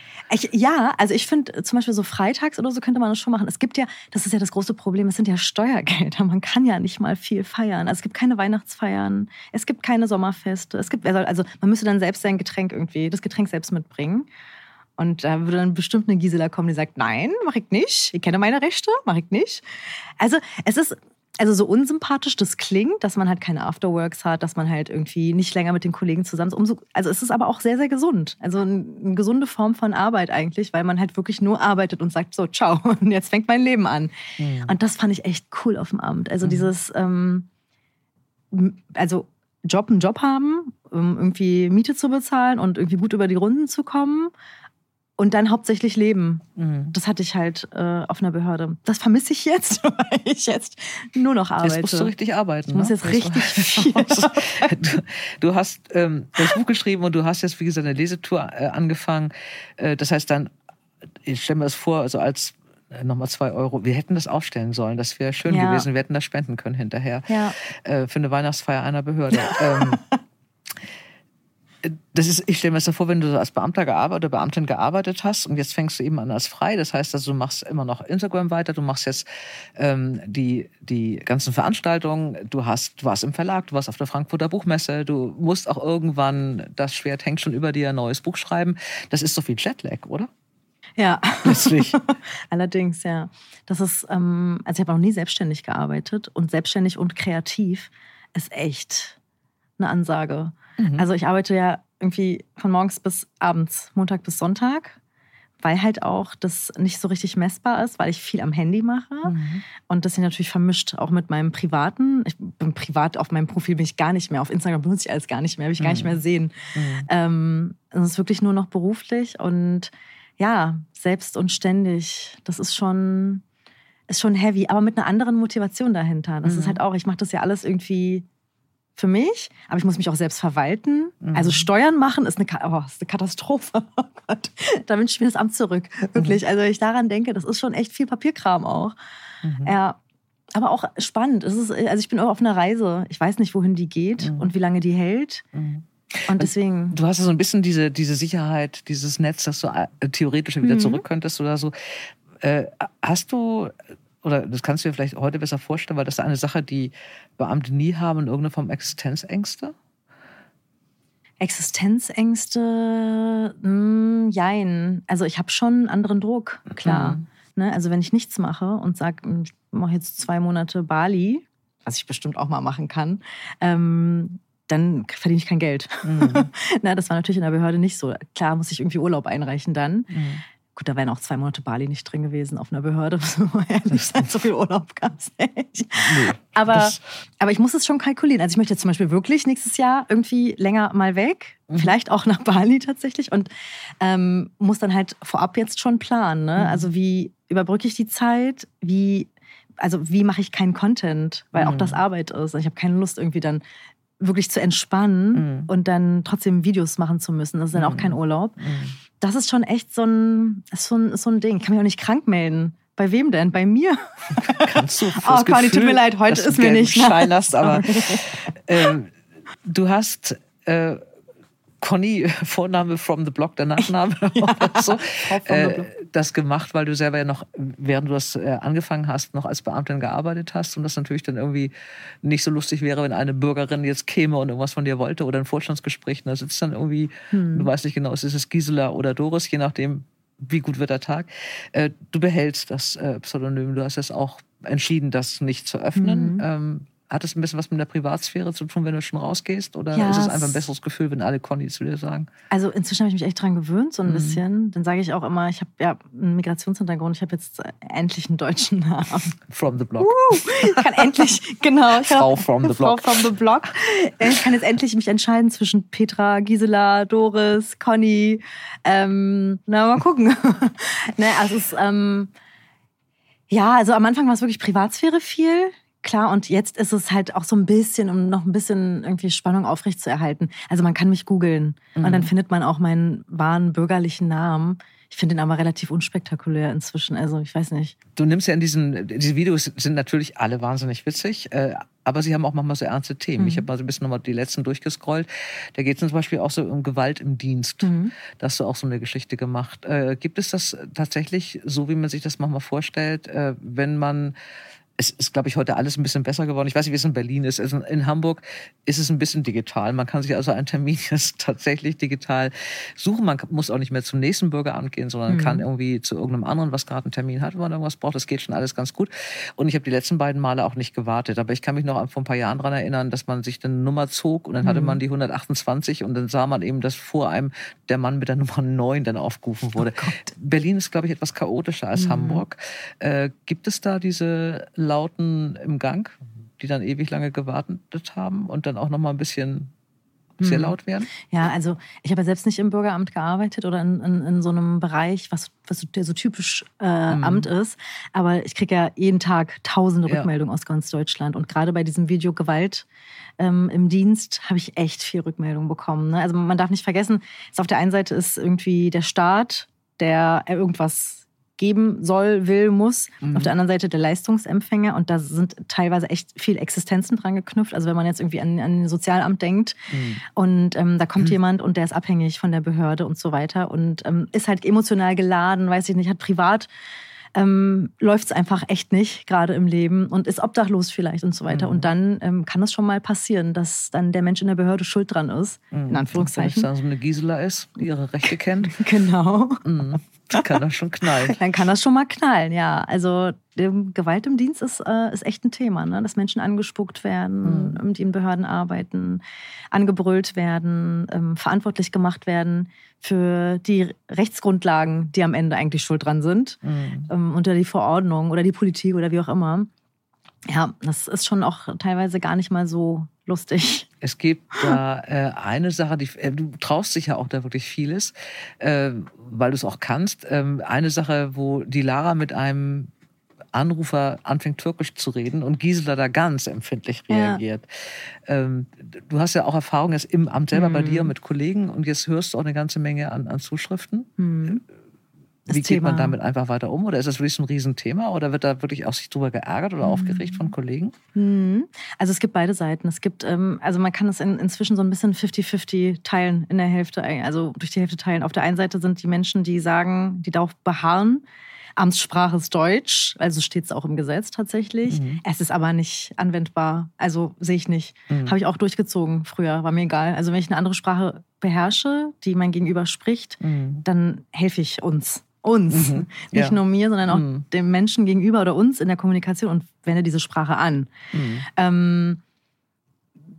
Ja, also ich finde zum Beispiel so freitags oder so könnte man das schon machen. Es gibt ja, das ist ja das große Problem, es sind ja Steuergelder. Man kann ja nicht mal viel feiern. Also es gibt keine Weihnachtsfeiern, es gibt keine Sommerfeste. Es gibt, also man müsste dann selbst sein Getränk irgendwie, das Getränk selbst mitbringen. Und da würde dann bestimmt eine Gisela kommen, die sagt, nein, mache ich nicht. Ich kenne meine Rechte, mache ich nicht. Also es ist, also so unsympathisch das klingt, dass man halt keine Afterworks hat, dass man halt irgendwie nicht länger mit den Kollegen zusammen ist. Umso, also es ist aber auch sehr, sehr gesund. Also eine gesunde Form von Arbeit eigentlich, weil man halt wirklich nur arbeitet und sagt so, ciao, und jetzt fängt mein Leben an. Mhm. Und das fand ich echt cool auf dem Abend. Also dieses, ähm, also Job, einen Job haben, um irgendwie Miete zu bezahlen und irgendwie gut über die Runden zu kommen und dann hauptsächlich leben. Mhm. Das hatte ich halt äh, auf einer Behörde. Das vermisse ich jetzt, weil ich jetzt nur noch arbeite. Jetzt musst du richtig arbeiten. Ich muss ne? jetzt richtig viel du, du hast ähm, das Buch geschrieben und du hast jetzt, wie gesagt, eine Lesetour äh, angefangen. Äh, das heißt dann, ich stelle mir das vor, also als äh, nochmal zwei Euro. Wir hätten das aufstellen sollen. Das wäre schön Ja. gewesen. Wir hätten das spenden können hinterher. Ja. Äh, für eine Weihnachtsfeier einer Behörde. ähm, das ist, ich stelle mir das so vor, wenn du so als Beamter gearbeitet oder Beamtin gearbeitet hast und jetzt fängst du eben an als frei. Das heißt, also, du machst immer noch Instagram weiter, du machst jetzt ähm, die, die ganzen Veranstaltungen, du hast, du warst im Verlag, du warst auf der Frankfurter Buchmesse, du musst auch irgendwann, das Schwert hängt schon über dir, ein neues Buch schreiben. Das ist so viel Jetlag, oder? Ja. Allerdings, ja. Das ist, ähm, also ich habe noch nie selbstständig gearbeitet und selbstständig und kreativ ist echt eine Ansage. Mhm. Also ich arbeite ja irgendwie von morgens bis abends, Montag bis Sonntag, weil halt auch das nicht so richtig messbar ist, weil ich viel am Handy mache Mhm. und das sich natürlich vermischt auch mit meinem privaten. Ich bin privat auf meinem Profil bin ich gar nicht mehr, auf Instagram benutze ich alles gar nicht mehr, will ich gar nicht mehr sehen. Mhm. Ähm, es ist wirklich nur noch beruflich und ja, selbst und ständig. Das ist schon, ist schon heavy, aber mit einer anderen Motivation dahinter. Das Mhm. ist halt auch, ich mache das ja alles irgendwie für mich, aber ich muss mich auch selbst verwalten. Mhm. Also Steuern machen ist eine, oh, ist eine Katastrophe. Oh Gott, da wünsche ich mir das Amt zurück. Wirklich. Also wenn ich daran denke, das ist schon echt viel Papierkram auch. Mhm. Ja. Aber auch spannend. Es ist, also ich bin auch auf einer Reise. Ich weiß nicht, wohin die geht Mhm. und wie lange die hält. Mhm. Und deswegen. Du hast ja so ein bisschen diese, diese Sicherheit, dieses Netz, dass du äh, theoretisch wieder Mhm. zurück könntest oder so. Äh, hast du, oder das kannst du dir vielleicht heute besser vorstellen, weil das ist eine Sache, die Beamte nie haben, in irgendeiner Form Existenzängste? Existenzängste, mh, jein. Also ich habe schon einen anderen Druck, klar. Mhm. Ne? Also wenn ich nichts mache und sage, ich mache jetzt zwei Monate Bali, was ich bestimmt auch mal machen kann, ähm, dann verdiene ich kein Geld. Mhm. Na, das war natürlich in der Behörde nicht so. Klar muss ich irgendwie Urlaub einreichen dann. Mhm. Gut, da wären auch zwei Monate Bali nicht drin gewesen auf einer Behörde. So, viel Urlaub gab es nicht. Nee, Aber, aber ich muss es schon kalkulieren. Also ich möchte jetzt zum Beispiel wirklich nächstes Jahr irgendwie länger mal weg. Mhm. Vielleicht auch nach Bali tatsächlich. Und ähm, muss dann halt vorab jetzt schon planen. Ne? Mhm. Also wie überbrücke ich die Zeit? Wie, also wie mache ich keinen Content? Weil auch Mhm. das Arbeit ist. Also ich habe keine Lust irgendwie dann wirklich zu entspannen Mhm. und dann trotzdem Videos machen zu müssen. Das ist dann auch Mhm. kein Urlaub. Das ist schon echt so ein, so ein, so ein Ding. Ich kann mich auch nicht krank melden. Bei wem denn? Bei mir? Kannst du Oh, Conny, tut mir leid, heute ist mir nicht? Schein hast, aber ähm, du hast äh, Conny, Vorname from the Block, der Nachname oder so, äh, das gemacht, weil du selber ja noch, während du das äh, angefangen hast, noch als Beamtin gearbeitet hast und das natürlich dann irgendwie nicht so lustig wäre, wenn eine Bürgerin jetzt käme und irgendwas von dir wollte oder ein Vorstandsgespräch und da sitzt dann irgendwie, Hm. du weißt nicht genau, ist es Gisela oder Doris, je nachdem, wie gut wird der Tag. Äh, du behältst das äh, Pseudonym, du hast es auch entschieden, das nicht zu öffnen. Mhm. Ähm, hat es ein bisschen was mit der Privatsphäre zu tun, wenn du schon rausgehst? Oder Ja, ist es einfach ein besseres Gefühl, wenn alle Conny zu dir sagen? Also inzwischen habe ich mich echt dran gewöhnt, so ein Mhm. bisschen. Dann sage ich auch immer, ich habe ja einen Migrationshintergrund, ich habe jetzt endlich einen deutschen Namen. From the block. Ich kann endlich, genau. Ich Frau from the Frau block. from the block. Ich kann jetzt endlich mich entscheiden zwischen Petra, Gisela, Doris, Conny. Ähm, na, mal gucken. ne, also es ist, ähm, ja, also am Anfang war es wirklich Privatsphäre viel. Klar, und jetzt ist es halt auch so ein bisschen, um noch ein bisschen irgendwie Spannung aufrechtzuerhalten. Also man kann mich googeln mhm. und dann findet man auch meinen wahren bürgerlichen Namen. Ich finde ihn aber relativ unspektakulär inzwischen. Also ich weiß nicht. Du nimmst ja in diesen, diese Videos sind natürlich alle wahnsinnig witzig, äh, aber sie haben auch manchmal so ernste Themen. Mhm. Ich habe mal so ein bisschen nochmal die letzten durchgescrollt. Da geht es zum Beispiel auch so um Gewalt im Dienst. Mhm. Da hast du auch so eine Geschichte gemacht. Äh, gibt es das tatsächlich so, wie man sich das manchmal vorstellt, äh, wenn man es ist, glaube ich, heute alles ein bisschen besser geworden. Ich weiß nicht, wie es in Berlin ist. Also in Hamburg ist es ein bisschen digital. Man kann sich also einen Termin jetzt tatsächlich digital suchen. Man muss auch nicht mehr zum nächsten Bürgeramt gehen, sondern mhm. kann irgendwie zu irgendeinem anderen, was gerade einen Termin hat, wenn man irgendwas braucht. Das geht schon alles ganz gut. Und ich habe die letzten beiden Male auch nicht gewartet. Aber ich kann mich noch vor ein paar Jahren daran erinnern, dass man sich eine Nummer zog und dann mhm. hatte man die 128 und dann sah man eben, dass vor einem der Mann mit der Nummer 9 dann aufgerufen wurde. Oh Berlin ist, glaube ich, etwas chaotischer als mhm. Hamburg. Äh, gibt es da diese Lauten im Gang, die dann ewig lange gewartet haben und dann auch noch mal ein bisschen sehr mhm. laut werden? Ja, also ich habe ja selbst nicht im Bürgeramt gearbeitet oder in, in, in so einem Bereich, was, was der so typisch äh, mhm. Amt ist. Aber ich kriege ja jeden Tag tausende ja. Rückmeldungen aus ganz Deutschland. Und gerade bei diesem Video Gewalt ähm, im Dienst habe ich echt viel Rückmeldung bekommen. Ne? Also man darf nicht vergessen, dass auf der einen Seite ist irgendwie der Staat, der irgendwas geben soll, will, muss. Mhm. Auf der anderen Seite der Leistungsempfänger und da sind teilweise echt viel Existenzen dran geknüpft. Also wenn man jetzt irgendwie an, an ein Sozialamt denkt mhm. und ähm, da kommt mhm. jemand und der ist abhängig von der Behörde und so weiter und ähm, ist halt emotional geladen, weiß ich nicht, hat privat ähm, läuft es einfach echt nicht, gerade im Leben und ist obdachlos vielleicht und so weiter. Mhm. Und dann ähm, kann es schon mal passieren, dass dann der Mensch in der Behörde schuld dran ist, mhm. in Anführungszeichen. Wenn es dann so eine Gisela ist, die ihre Rechte kennt. genau. Mhm. Dann kann das schon knallen. Dann kann das schon mal knallen, ja. Also Gewalt im Dienst ist, äh, ist echt ein Thema, ne? dass Menschen angespuckt werden, mhm. die in Behörden arbeiten, angebrüllt werden, ähm, verantwortlich gemacht werden für die Rechtsgrundlagen, die am Ende eigentlich schuld dran sind, mhm. ähm, unter die Verordnung oder die Politik oder wie auch immer. Ja, das ist schon auch teilweise gar nicht mal so lustig. Es gibt da äh, eine Sache, die, äh, du traust dich ja auch da wirklich vieles, äh, weil du es auch kannst. Ähm, eine Sache, wo die Lara mit einem Anrufer anfängt Türkisch zu reden und Gisela da ganz empfindlich reagiert. Ja. Ähm, du hast ja auch Erfahrung jetzt im Amt selber mhm. bei dir mit Kollegen und jetzt hörst du auch eine ganze Menge an, an Zuschriften. Mhm. Wie geht Thema. man damit einfach weiter um? Oder ist das wirklich so ein Riesenthema? Oder wird da wirklich auch sich drüber geärgert oder mhm. aufgeregt von Kollegen? Mhm. Also es gibt beide Seiten. Es gibt, ähm, also man kann es in, inzwischen so ein bisschen 50-50 teilen in der Hälfte, also durch die Hälfte teilen. Auf der einen Seite sind die Menschen, die sagen, die darauf beharren, Amtssprache ist Deutsch, also steht es auch im Gesetz tatsächlich. Mhm. Es ist aber nicht anwendbar, also sehe ich nicht. Mhm. Habe ich auch durchgezogen früher, war mir egal. Also wenn ich eine andere Sprache beherrsche, die mein Gegenüber spricht, mhm. dann helfe ich uns uns. Mhm. Nicht ja. nur mir, sondern auch mhm. dem Menschen gegenüber oder uns in der Kommunikation und wende diese Sprache an. Mhm. Ähm,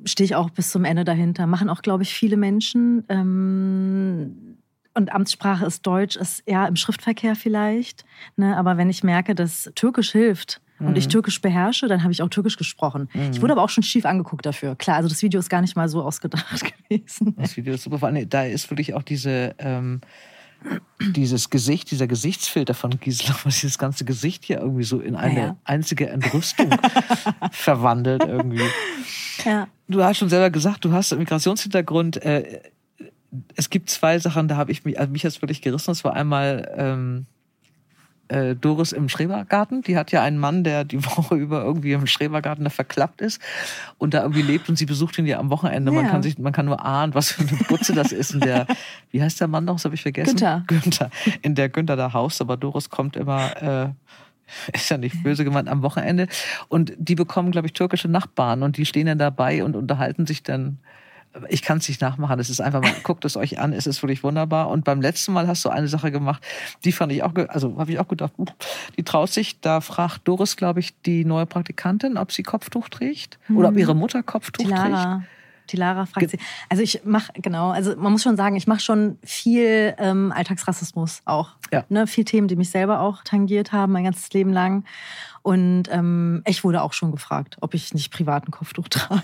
Stehe ich auch bis zum Ende dahinter. Machen auch, glaube ich, viele Menschen. Ähm, und Amtssprache ist Deutsch, ist ja im Schriftverkehr vielleicht. Ne? Aber wenn ich merke, dass Türkisch hilft, und ich mhm. Türkisch beherrsche, dann habe ich auch Türkisch gesprochen. Mhm. Ich wurde aber auch schon schief angeguckt dafür. Klar, also das Video ist gar nicht mal so ausgedacht gewesen. Das Video ist super. Vor allem, da ist wirklich auch diese, ähm, dieses Gesicht, dieser Gesichtsfilter von Gisela, was dieses ganze Gesicht hier irgendwie so in eine ja. einzige Entrüstung verwandelt irgendwie. Ja. Du hast schon selber gesagt, du hast einen Migrationshintergrund. Äh, es gibt zwei Sachen, da habe ich mich, also mich jetzt wirklich gerissen. Das war einmal ähm, äh, Doris im Schrebergarten. Die hat ja einen Mann, der die Woche über irgendwie im Schrebergarten da verklappt ist und da irgendwie lebt und sie besucht ihn ja am Wochenende. Ja. Man kann sich, man kann nur ahnen, was für eine Butze das ist. In der, wie heißt der Mann noch? Das habe ich vergessen. Günther. Günther. In der Günther da Haus, aber Doris kommt immer. Äh, ist ja nicht böse gemeint, am Wochenende. Und die bekommen, glaube ich, türkische Nachbarn und die stehen dann dabei und unterhalten sich dann ich kann es nicht nachmachen. Es ist einfach mal, guckt es euch an, es ist wirklich wunderbar. Und beim letzten Mal hast du eine Sache gemacht, die fand ich auch, also habe ich auch gedacht, uh, die traut sich. Da fragt Doris, glaube ich, die neue Praktikantin, ob sie Kopftuch trägt hm. oder ob ihre Mutter Kopftuch die Lara. trägt. Die Lara fragt sie. Also ich mache, genau, also man muss schon sagen, ich mache schon viel ähm, Alltagsrassismus auch. Ja. Ne, viel Themen, die mich selber auch tangiert haben, mein ganzes Leben lang. Und ähm, ich wurde auch schon gefragt, ob ich nicht privaten Kopftuch trage.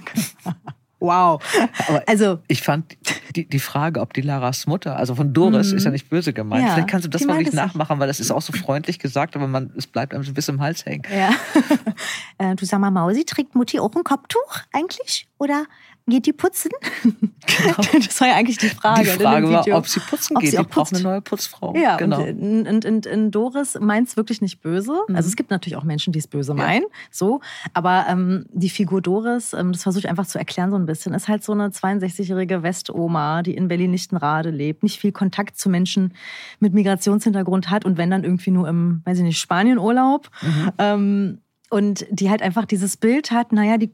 Wow. Aber Also, ich fand die, die Frage, ob die Laras Mutter, also von Doris, Mhm. ist ja nicht böse gemeint. Ja, Vielleicht kannst du das mal nicht nachmachen, weil das ist auch so freundlich gesagt, aber man, es bleibt einem so ein bisschen im Hals hängen. ja. Äh, du sag mal, Mausi, trägt Mutti auch ein Kopftuch eigentlich? Oder geht die putzen? Das war ja eigentlich die Frage. die Frage war, ob sie putzen Ob geht. sie Die auch braucht eine neue Putzfrau. Ja, genau. und, und, und, und Doris meint es wirklich nicht böse. Mhm. Also es gibt natürlich auch Menschen, die es böse meinen, so. Aber ähm, die Figur Doris, ähm, das versuche ich einfach zu erklären so ein bisschen, ist halt so eine 62-jährige Westoma, die in Berlin-Lichtenrade lebt, nicht viel Kontakt zu Menschen mit Migrationshintergrund hat und wenn dann irgendwie nur im, weiß ich nicht, Spanien-Urlaub. Mhm. Ähm, und die halt einfach dieses Bild hat, naja, die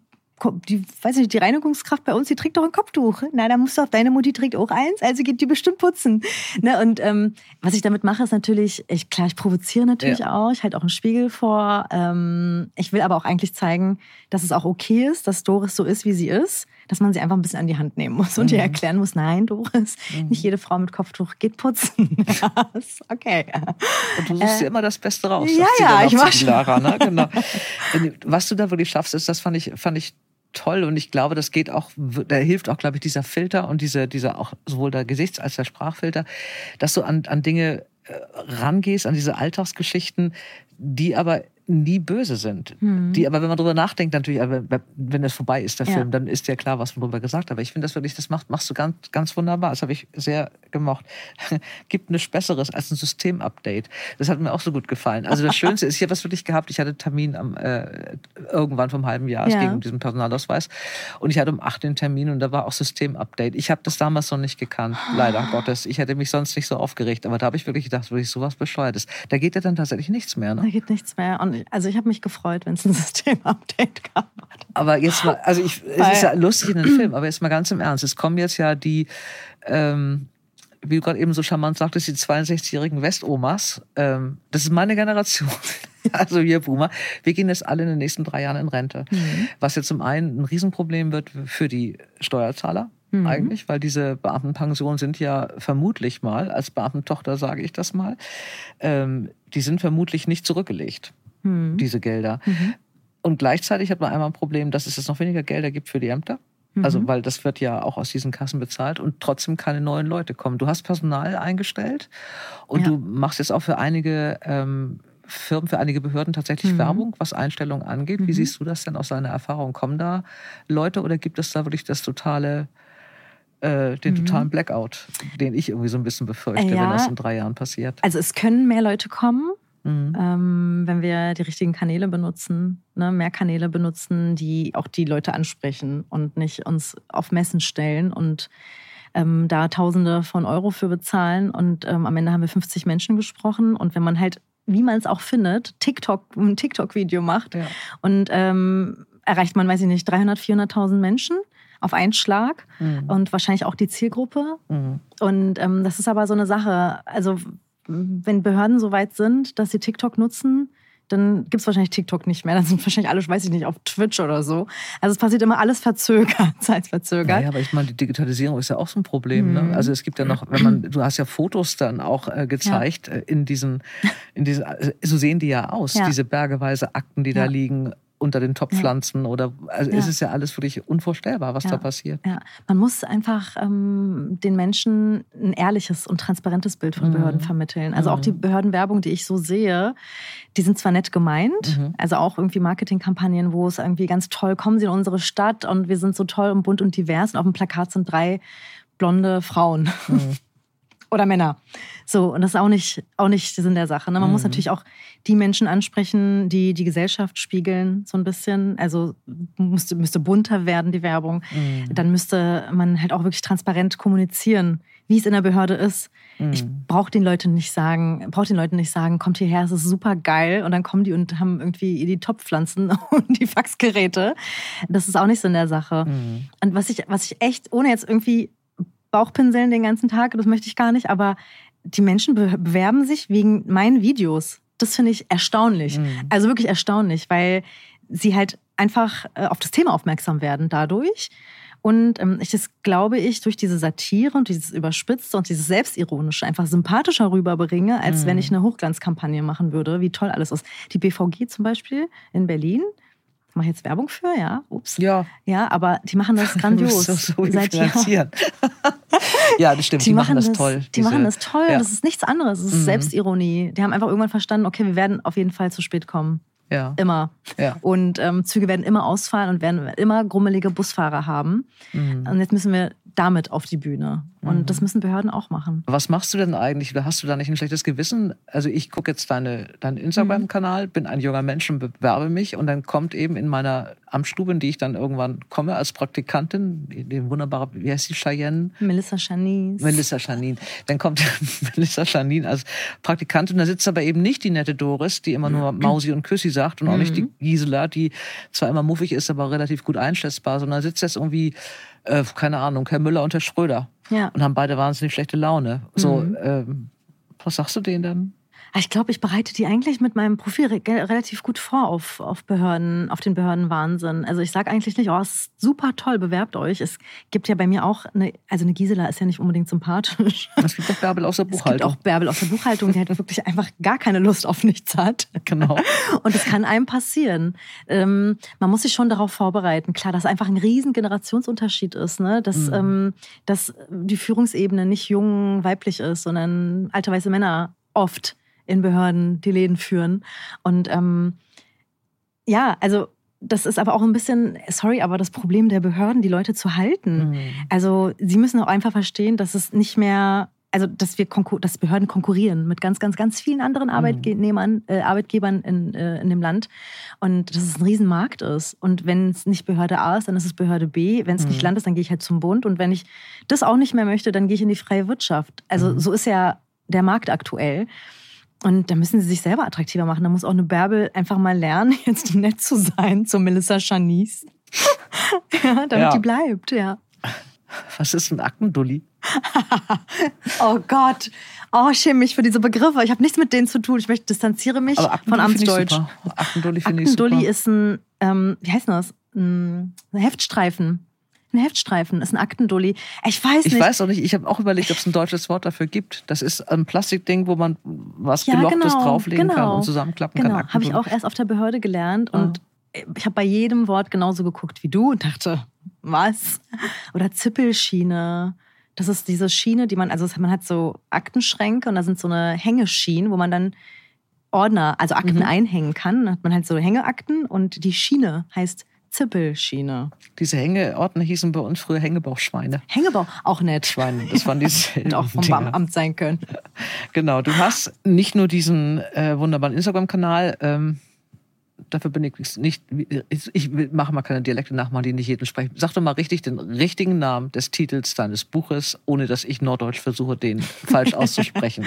die, weiß nicht, die Reinigungskraft bei uns, die trägt doch ein Kopftuch. Na, da musst du auf deine Mutti trägt auch eins, also geht die bestimmt putzen. Ne? Und ähm, was ich damit mache, ist natürlich, ich, klar, ich provoziere natürlich auch, ich halte auch einen Spiegel vor. Ähm, ich will aber auch eigentlich zeigen, dass es auch okay ist, dass Doris so ist, wie sie ist, dass man sie einfach ein bisschen an die Hand nehmen muss und ihr erklären muss, nein, Doris, nicht jede Frau mit Kopftuch geht putzen. ja, okay. Und du suchst dir immer das Beste raus. Äh, ja, ja, ich mach die Lara, ne? genau. Was du da wirklich schaffst, ist, das fand ich, fand ich toll und ich glaube, das geht auch, da hilft auch, glaube ich, dieser Filter und diese, dieser auch sowohl der Gesichts- als der Sprachfilter, dass du an, an Dinge äh, rangehst, an diese Alltagsgeschichten, die aber nie böse sind. Die aber, wenn man drüber nachdenkt, natürlich, wenn es vorbei ist, der Ja. Film, dann ist ja klar, was man drüber gesagt hat. Aber ich finde das wirklich, das macht, machst du ganz, ganz wunderbar. Das habe ich sehr gemocht. Gibt nichts Besseres als ein Systemupdate. Das hat mir auch so gut gefallen. Also das Schönste ist, ich habe das wirklich gehabt. Ich hatte Termin am, äh, irgendwann vom halben Jahr. Es Ja. ging um diesen Personalausweis. Und ich hatte um acht den Termin und da war auch Systemupdate. Ich habe das damals noch nicht gekannt, leider Gottes. Ich hätte mich sonst nicht so aufgeregt. Aber da habe ich wirklich gedacht, wirklich sowas Bescheuertes. Da geht ja dann tatsächlich nichts mehr. Da Ne? geht nichts mehr. Und also ich habe mich gefreut, wenn es ein Systemupdate gab. Aber jetzt mal, also ich, es Weil- ist ja lustig in den Film, aber jetzt mal ganz im Ernst. Es kommen jetzt ja die, ähm, wie du gerade eben so charmant sagtest, die 62-jährigen Westomas. Ähm, das ist meine Generation. Also wir Boomer. Wir gehen jetzt alle in den nächsten drei Jahren in Rente. Was jetzt zum einen ein Riesenproblem wird für die Steuerzahler. Eigentlich, weil diese Beamtenpensionen sind ja vermutlich mal, als Beamtentochter sage ich das mal, ähm, die sind vermutlich nicht zurückgelegt, diese Gelder. Und gleichzeitig hat man einmal ein Problem, dass es jetzt noch weniger Gelder gibt für die Ämter. Also, weil das wird ja auch aus diesen Kassen bezahlt und trotzdem keine neuen Leute kommen. Du hast Personal eingestellt und Ja. du machst jetzt auch für einige ähm, Firmen, für einige Behörden tatsächlich Werbung, was Einstellungen angeht. Wie siehst du das denn aus deiner Erfahrung? Kommen da Leute oder gibt es da wirklich das totale, äh, den totalen Blackout, den ich irgendwie so ein bisschen befürchte, Ja. wenn das in drei Jahren passiert? Also es können mehr Leute kommen, Mhm. ähm, wenn wir die richtigen Kanäle benutzen, ne, mehr Kanäle benutzen, die auch die Leute ansprechen und nicht uns auf Messen stellen und ähm, da Tausende von Euro für bezahlen. Und ähm, am Ende haben wir 50 Menschen gesprochen. Und wenn man halt, wie man es auch findet, TikTok, ein TikTok-Video macht Ja. und ähm, erreicht man, weiß ich nicht, 300, 400.000 Menschen auf einen Schlag Mhm. und wahrscheinlich auch die Zielgruppe. Mhm. Und ähm, das ist aber so eine Sache. Also, wenn Behörden so weit sind, dass sie TikTok nutzen, dann gibt es wahrscheinlich TikTok nicht mehr. Dann sind wahrscheinlich alle, weiß ich nicht, auf Twitch oder so. Also es passiert immer alles verzögert, zeitverzögert. Ja, aber ich meine, die Digitalisierung ist ja auch so ein Problem. Ne? Mhm. Also es gibt ja noch, wenn man, du hast ja Fotos dann auch äh, gezeigt äh, in diesen, in diesen, also so sehen die ja aus, Ja. diese bergeweise Akten, die da Ja. liegen unter den Topfpflanzen oder, also es Ja. ist ja alles wirklich unvorstellbar, was Ja. da passiert. Ja, man muss einfach ähm, den Menschen ein ehrliches und transparentes Bild von Mhm. Behörden vermitteln. Also auch die Behördenwerbung, die ich so sehe, die sind zwar nett gemeint, Mhm. also auch irgendwie Marketingkampagnen, wo es irgendwie ganz toll, kommen Sie in unsere Stadt und wir sind so toll und bunt und divers und auf dem Plakat sind drei blonde Frauen. Mhm. Oder Männer. So, und das ist auch nicht, auch nicht Sinn der Sache. Ne? Man muss Mhm. natürlich auch die Menschen ansprechen, die die Gesellschaft spiegeln, so ein bisschen. Also müsste, müsste bunter werden, die Werbung Mhm. dann müsste man halt auch wirklich transparent kommunizieren, wie es in der Behörde ist. Ich Mhm. brauche den Leuten nicht sagen, brauche den Leuten nicht sagen, kommt hierher, es ist super geil und dann kommen die und haben irgendwie die Topfpflanzen und die Faxgeräte. Das ist auch nicht so in der Sache. Mhm. Und was ich, was ich echt, ohne jetzt irgendwie Bauchpinseln den ganzen Tag, das möchte ich gar nicht, aber die Menschen be bewerben sich wegen meinen Videos. Das finde ich erstaunlich. Mhm. Also wirklich erstaunlich, weil sie halt einfach äh, auf das Thema aufmerksam werden dadurch. Und ähm, ich das glaube ich durch diese Satire und dieses Überspitzte und dieses Selbstironische einfach sympathischer rüberbringe, als Mhm. wenn ich eine Hochglanzkampagne machen würde, wie toll alles ist. Die BVG zum Beispiel in Berlin mache ich jetzt Werbung für, ja, ups. Ja. Ja, aber die machen das grandios. so, so seit finanzieren. ja, das stimmt. Die, machen das toll. Die diese- machen das toll. Ja. Das ist nichts anderes. Das ist Mhm. Selbstironie. Die haben einfach irgendwann verstanden, okay, wir werden auf jeden Fall zu spät kommen. ja. Immer. Ja. Und ähm, Züge werden immer ausfallen und werden immer grummelige Busfahrer haben. Mhm. Und jetzt müssen wir damit auf die Bühne. Und das müssen Behörden auch machen. Was machst du denn eigentlich? Hast du da nicht ein schlechtes Gewissen? Also ich gucke jetzt deine, deinen Instagram-Kanal, bin ein junger Mensch und bewerbe mich und dann kommt eben in meiner Amtsstube, in die ich dann irgendwann komme als Praktikantin, die wunderbare, wie heißt die, Cheyenne? Melissa Chanice. Melissa Janin. Dann kommt Melissa Janin als Praktikantin. Da sitzt aber eben nicht die nette Doris, die immer nur Mausi und Küssi sagt und auch nicht die Gisela, die zwar immer muffig ist, aber relativ gut einschätzbar, sondern sitzt jetzt irgendwie, äh, keine Ahnung, Herr Müller und Herr Schröder Ja. und haben beide wahnsinnig schlechte Laune. So, ähm, was sagst du denen dann? Ah, Ich glaube, ich bereite die eigentlich mit meinem Profil re relativ gut vor auf, auf Behörden, auf den Behördenwahnsinn. Also ich sage eigentlich nicht, oh, es ist super toll, bewerbt euch. Es gibt ja bei mir auch eine, also eine Gisela ist ja nicht unbedingt sympathisch. Es gibt doch Bärbel aus der Es gibt Buchhaltung. auch Bärbel aus der Buchhaltung, die halt wirklich einfach gar keine Lust auf nichts hat. Genau. Und das kann einem passieren. Ähm, man muss sich schon darauf vorbereiten. Klar, dass einfach ein riesen Generationsunterschied ist, ne? dass, Mhm. ähm, dass die Führungsebene nicht jung weiblich ist, sondern alte weiße Männer oft in Behörden die Läden führen. Und ähm, ja, also das ist aber auch ein bisschen, sorry, aber das Problem der Behörden, die Leute zu halten. Mhm. Also sie müssen auch einfach verstehen, dass es nicht mehr, also dass wir dass Behörden konkurrieren mit ganz, ganz, ganz vielen anderen Arbeitnehmern, äh, Arbeitgebern in, äh, in dem Land und dass es ein Riesenmarkt ist. Und wenn es nicht Behörde A ist, dann ist es Behörde B. Wenn es nicht Mhm. Land ist, dann gehe ich halt zum Bund. Und wenn ich das auch nicht mehr möchte, dann gehe ich in die freie Wirtschaft. Also Mhm. so ist ja der Markt aktuell. Und da müssen sie sich selber attraktiver machen. Da muss auch eine Bärbel einfach mal lernen, jetzt nett zu sein zu Melissa Chanice. ja, damit Ja. die bleibt, ja. Was ist ein Aktendulli? Oh Gott. Oh, ich schäme mich für diese Begriffe. Ich habe nichts mit denen zu tun. Ich möchte distanziere mich von Amtsdeutsch. super. Aktendulli finde ich super. Aktendulli ist ein, ähm, wie heißt das? Ein Heftstreifen. Ein Heftstreifen ist ein Aktendulli. Ich weiß Ich nicht. weiß auch nicht, ich habe auch überlegt, ob es ein deutsches Wort dafür gibt. Das ist ein Plastikding, wo man was Ja, Gelochtes genau, drauflegen kann genau. und zusammenklappen Genau, kann. habe ich auch erst auf der Behörde gelernt Ah. und ich habe bei jedem Wort genauso geguckt wie du und dachte, was? Oder Zippelschiene. Das ist diese Schiene, die man, also man hat so Aktenschränke und da sind so eine Hängeschienen, wo man dann Ordner, also Akten Mhm. einhängen kann. Dann hat man halt so Hängeakten und die Schiene heißt Zippelschiene. Diese Hängeordner hießen bei uns früher Hängebauchschweine. Hängebau, auch nett. Schweine, das waren diese Hätte auch vom. Beamt sein können. Genau, du hast nicht nur diesen äh, wunderbaren Instagram-Kanal, ähm, dafür bin ich nicht, ich, mache mal keine Dialekte nachmachen, die nicht jeden sprechen. Sag doch mal richtig den richtigen Namen des Titels deines Buches, ohne dass ich Norddeutsch versuche, den falsch auszusprechen.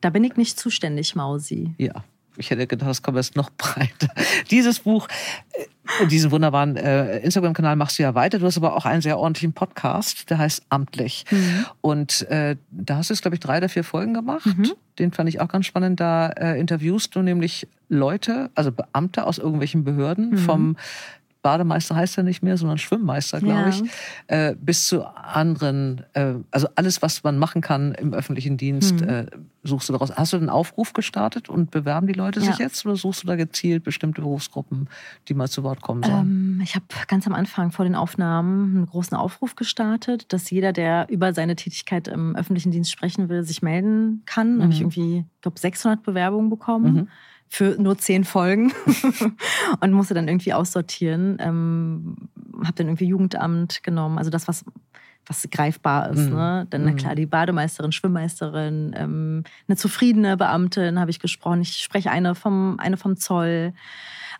Da bin ich nicht zuständig, Mausi. Ja, ich hätte gedacht, das kommt jetzt noch breiter. Dieses Buch, äh, diesen wunderbaren äh, Instagram-Kanal machst du ja weiter. Du hast aber auch einen sehr ordentlichen Podcast, der heißt Amtlich. Und äh, da hast du jetzt, glaube ich, drei oder vier Folgen gemacht. Mhm. Den fand ich auch ganz spannend. Da äh, interviewst du nämlich Leute, also Beamte aus irgendwelchen Behörden, Mhm. vom Bademeister heißt er nicht mehr, sondern Schwimmmeister, glaube Ja. ich, äh, bis zu anderen, äh, also alles, was man machen kann im öffentlichen Dienst, Mhm. äh, suchst du daraus. Hast du einen Aufruf gestartet und bewerben die Leute sich Ja. jetzt oder suchst du da gezielt bestimmte Berufsgruppen, die mal zu Wort kommen sollen? Ähm, ich habe ganz am Anfang vor den Aufnahmen einen großen Aufruf gestartet, dass jeder, der über seine Tätigkeit im öffentlichen Dienst sprechen will, sich melden kann. Da habe ich Mhm. irgendwie, ich glaube, 600 Bewerbungen bekommen. Mhm. Für nur zehn Folgen und musste dann irgendwie aussortieren. Ähm, habe dann irgendwie Jugendamt genommen, also das, was, was greifbar ist. Mhm. Ne? Dann, na Mhm. klar, die Bademeisterin, Schwimmmeisterin, ähm, eine zufriedene Beamtin habe ich gesprochen. Ich spreche eine vom, eine vom Zoll.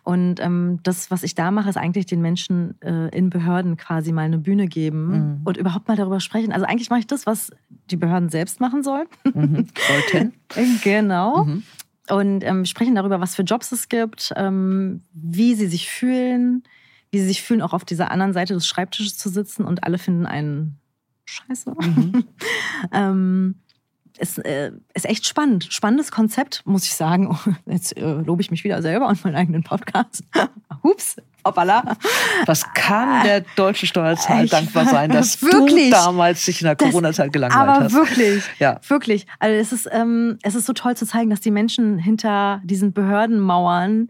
Und ähm, das, was ich da mache, ist eigentlich den Menschen äh, in Behörden quasi mal eine Bühne geben Mhm. und überhaupt mal darüber sprechen. Also eigentlich mache ich das, was die Behörden selbst machen sollen. Mhm. Sollten. genau. Und ähm, wir sprechen darüber, was für Jobs es gibt, ähm, wie sie sich fühlen, wie sie sich fühlen, auch auf dieser anderen Seite des Schreibtisches zu sitzen und alle finden einen Scheiße. Mhm. ähm, ist, äh, ist echt spannend. Spannendes Konzept, muss ich sagen. Jetzt äh, lobe ich mich wieder selber und meinen eigenen Podcast. Hups, hoppala. Was kann der deutsche Steuerzahler Ich- dankbar sein, dass Wirklich. du damals dich in der Corona-Zeit gelangweilt Aber hast? wirklich, Ja. wirklich. Also es ist, ähm, es ist so toll zu zeigen, dass die Menschen hinter diesen Behördenmauern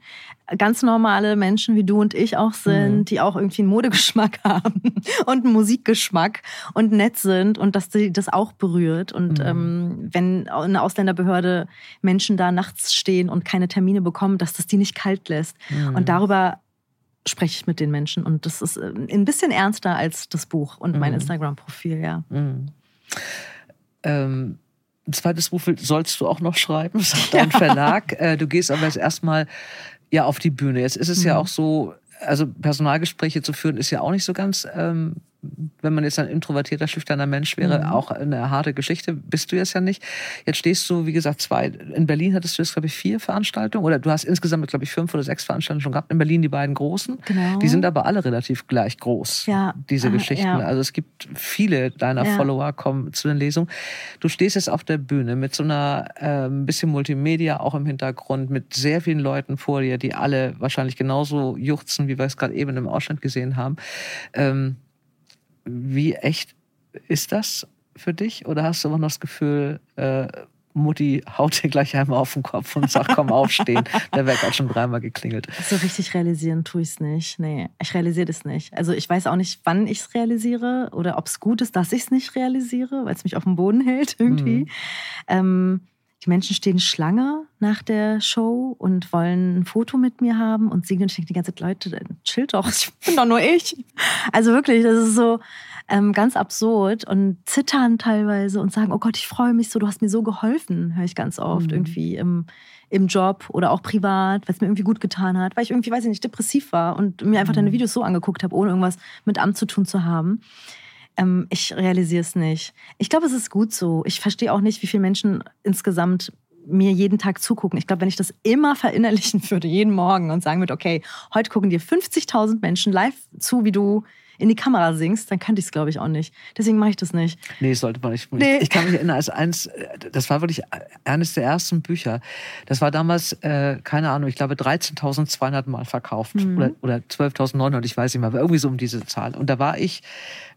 ganz normale Menschen wie du und ich auch sind, Mhm. die auch irgendwie einen Modegeschmack haben und einen Musikgeschmack und nett sind und dass sie das auch berührt. Und Mhm. ähm, wenn eine Ausländerbehörde Menschen da nachts stehen und keine Termine bekommen, dass das die nicht kalt lässt. Mhm. Und darüber spreche ich mit den Menschen. Und das ist äh, ein bisschen ernster als das Buch und mein Mhm. Instagram-Profil, ja. Mhm. Ähm, ein zweites Buch sollst du auch noch schreiben, sagt dein Verlag. Äh, du gehst aber jetzt erstmal ja auf die Bühne. Jetzt ist es ja Mhm. auch so, also Personalgespräche zu führen ist ja auch nicht so ganz, ähm, wenn man jetzt ein introvertierter, schüchterner Mensch wäre, Mhm. auch eine harte Geschichte. Bist du jetzt ja nicht. Jetzt stehst du, wie gesagt, zwei. In Berlin hattest du jetzt, glaube ich, vier Veranstaltungen oder du hast insgesamt, glaube ich, fünf oder sechs Veranstaltungen schon gehabt. In Berlin die beiden großen. Genau. Die sind aber alle relativ gleich groß, Ja. diese Ah, Geschichten. ja. Also es gibt viele deiner Ja. Follower kommen zu den Lesungen. Du stehst jetzt auf der Bühne mit so einer ähm, bisschen Multimedia auch im Hintergrund, mit sehr vielen Leuten vor dir, die alle wahrscheinlich genauso juchzen, wie wir es gerade eben im Ausschnitt gesehen haben. Ähm, wie echt ist das für dich? Oder hast du immer noch das Gefühl, äh, Mutti haut dir gleich einmal auf den Kopf und sagt, komm aufstehen. Der Wecker hat schon dreimal geklingelt. So richtig realisieren tue ich es nicht. Nee, ich realisiere das nicht. Also ich weiß auch nicht, wann ich es realisiere oder ob es gut ist, dass ich es nicht realisiere, weil es mich auf dem Boden hält irgendwie. Mhm. Ähm, die Menschen stehen Schlange nach der Show und wollen ein Foto mit mir haben und singen. Und ich denke die ganze Zeit, Leute, chill doch, ich bin doch nur ich. Also wirklich, das ist so ähm, ganz absurd und zittern teilweise und sagen, oh Gott, ich freue mich so, du hast mir so geholfen, höre ich ganz oft Mhm. irgendwie im, im Job oder auch privat, weil es mir irgendwie gut getan hat, weil ich irgendwie, weiß ich nicht, depressiv war und mir einfach deine Mhm. Videos so angeguckt habe, ohne irgendwas mit Amt zu tun zu haben. Ähm, ich realisiere es nicht. Ich glaube, es ist gut so. Ich verstehe auch nicht, wie viele Menschen insgesamt mir jeden Tag zugucken. Ich glaube, wenn ich das immer verinnerlichen würde, jeden Morgen und sagen würde, okay, heute gucken dir 50.000 Menschen live zu, wie du in die Kamera singst, dann könnte ich es, glaube ich, auch nicht. Deswegen mache ich das nicht. Nee, sollte man nicht. Nee. Ich kann mich erinnern, als eins, das war wirklich eines der ersten Bücher. Das war damals, äh, keine Ahnung, ich glaube 13.200 Mal verkauft Mhm. oder, oder 12.900, ich weiß nicht mehr, irgendwie so um diese Zahl. Und da war ich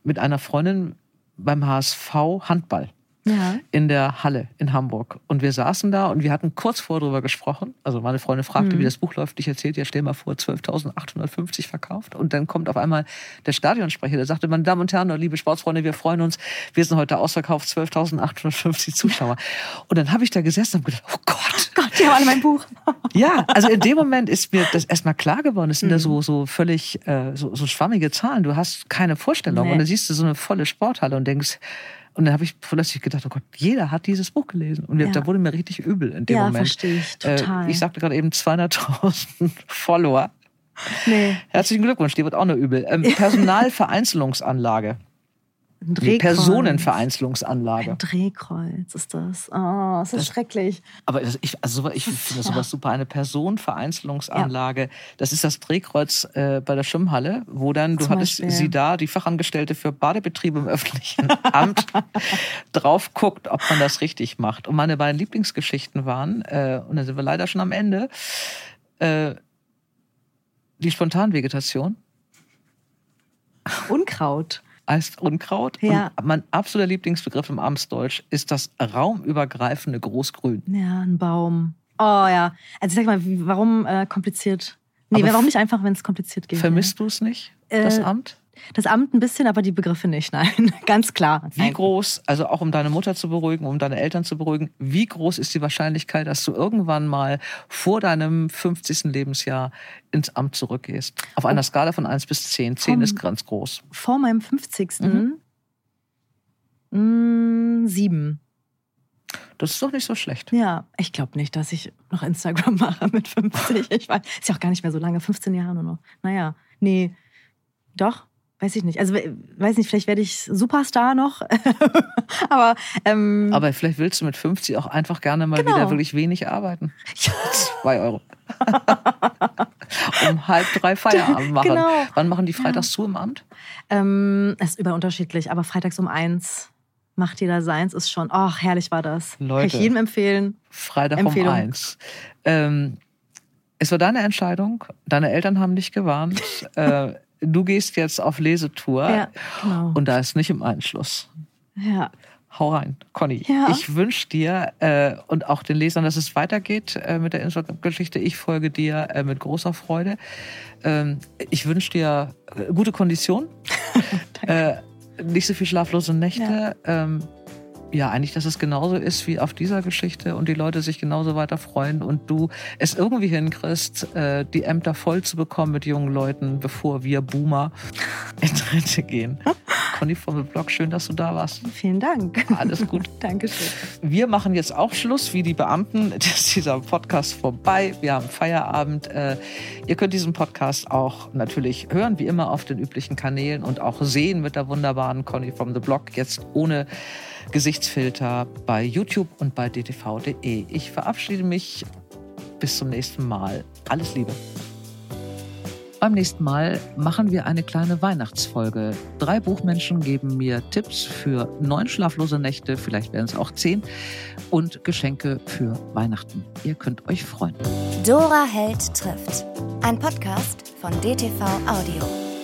mit einer Freundin beim HSV Handball Ja. in der Halle in Hamburg. Und wir saßen da und wir hatten kurz vor drüber gesprochen. Also meine Freundin fragte, Mhm. wie das Buch läuft. Ich erzählte, ja, stell mal vor, 12.850 verkauft. Und dann kommt auf einmal der Stadionsprecher, der sagte, meine Damen und Herren, liebe Sportsfreunde, wir freuen uns. Wir sind heute ausverkauft, 12.850 Zuschauer. Und dann habe ich da gesessen und gedacht, oh Gott. Gott, die haben alle mein Buch. Ja, also in dem Moment ist mir das erstmal klar geworden. Es sind Mhm. da so, so völlig äh, so, so schwammige Zahlen. Du hast keine Vorstellung. Nee. Und dann siehst du so eine volle Sporthalle und denkst, und dann habe ich plötzlich gedacht, oh Gott, jeder hat dieses Buch gelesen. Und Ja. da wurde mir richtig übel in dem Ja, Moment. verstehe ich total. Äh, ich sagte gerade eben 200.000 Follower. Nee, Herzlichen Glückwunsch, dir wird auch nur übel. Ähm, Personalvereinzelungsanlage. Ein Drehkreuz. Personenvereinzelungsanlage. Ein Drehkreuz ist das. Oh, ist schrecklich. Aber das- ich, also ich finde das Ja. sowas super. Eine Personenvereinzelungsanlage. Das ist das Drehkreuz äh, bei der Schwimmhalle, wo dann, du Zum hattest Beispiel. sie da, die Fachangestellte für Badebetriebe im öffentlichen Amt, drauf guckt, ob man das richtig macht. Und meine beiden Lieblingsgeschichten waren, äh, und da sind wir leider schon am Ende, äh, die Spontanvegetation Unkraut. Heißt Unkraut. Ja. Und mein absoluter Lieblingsbegriff im Amtsdeutsch ist das raumübergreifende Großgrün. Ja, ein Baum. Oh ja. Also ich sag mal, warum äh, kompliziert? Nee, Aber warum nicht einfach, wenn es kompliziert geht? Vermisst du es nicht, das Äh, Amt? Das Amt ein bisschen, aber die Begriffe nicht. Nein, ganz klar. Wie groß, also auch um deine Mutter zu beruhigen, um deine Eltern zu beruhigen, wie groß ist die Wahrscheinlichkeit, dass du irgendwann mal vor deinem 50. Lebensjahr ins Amt zurückgehst? Auf einer Skala von 1 bis 10. 10 Vom- ist ganz groß. Vor meinem 50. Mhm. Mm, sieben. Das ist doch nicht so schlecht. Ja, ich glaube nicht, dass ich noch Instagram mache mit 50. Ich weiß, ist ja auch gar nicht mehr so lange, 15 Jahre nur noch. Naja, nee, doch, weiß ich nicht. Also, we- weiß nicht, vielleicht werde ich Superstar noch. Aber, ähm, Aber vielleicht willst du mit 50 auch einfach gerne mal Genau. wieder wirklich wenig arbeiten. ja, Zwei Euro. um halb drei Feierabend machen. Genau. Wann machen die freitags zu im Amt? ähm, es ist überunterschiedlich, aber freitags um eins macht jeder seins, ist schon, ach, herrlich war das. Kann Leute. ich jedem empfehlen. Freitag Empfehlung. um eins. Ähm, es war deine Entscheidung. Deine Eltern haben dich gewarnt. äh, du gehst jetzt auf Lesetour. Ja, genau. Und da ist nicht im Einschluss. ja. Hau rein, Conny. Ja. Ich wünsche dir äh, und auch den Lesern, dass es weitergeht äh, mit der Instagram-Geschichte. Ich folge dir äh, mit großer Freude. Ähm, ich wünsche dir äh, gute Kondition, äh, nicht so viel schlaflose Nächte. Ähm, ja, eigentlich, dass es genauso ist wie auf dieser Geschichte und die Leute sich genauso weiter freuen und du es irgendwie hinkriegst, äh, die Ämter voll zu bekommen mit jungen Leuten, bevor wir Boomer in Rente gehen. Conny vom Blog, schön, dass du da warst. Vielen Dank. Alles gut. Dankeschön. Wir machen jetzt auch Schluss, wie die Beamten. Das ist dieser Podcast vorbei. Wir haben Feierabend. Äh, ihr könnt diesen Podcast auch natürlich hören, wie immer, auf den üblichen Kanälen und auch sehen mit der wunderbaren Conny from the Blog. Jetzt ohne Gesichtsfilter bei YouTube und bei dtv.de. Ich verabschiede mich. Bis zum nächsten Mal. Alles Liebe. Beim nächsten Mal machen wir eine kleine Weihnachtsfolge. Drei Buchmenschen geben mir Tipps für neun schlaflose Nächte, vielleicht werden es auch zehn, und Geschenke für Weihnachten. Ihr könnt euch freuen. Dora Held trifft. Ein Podcast von DTV Audio.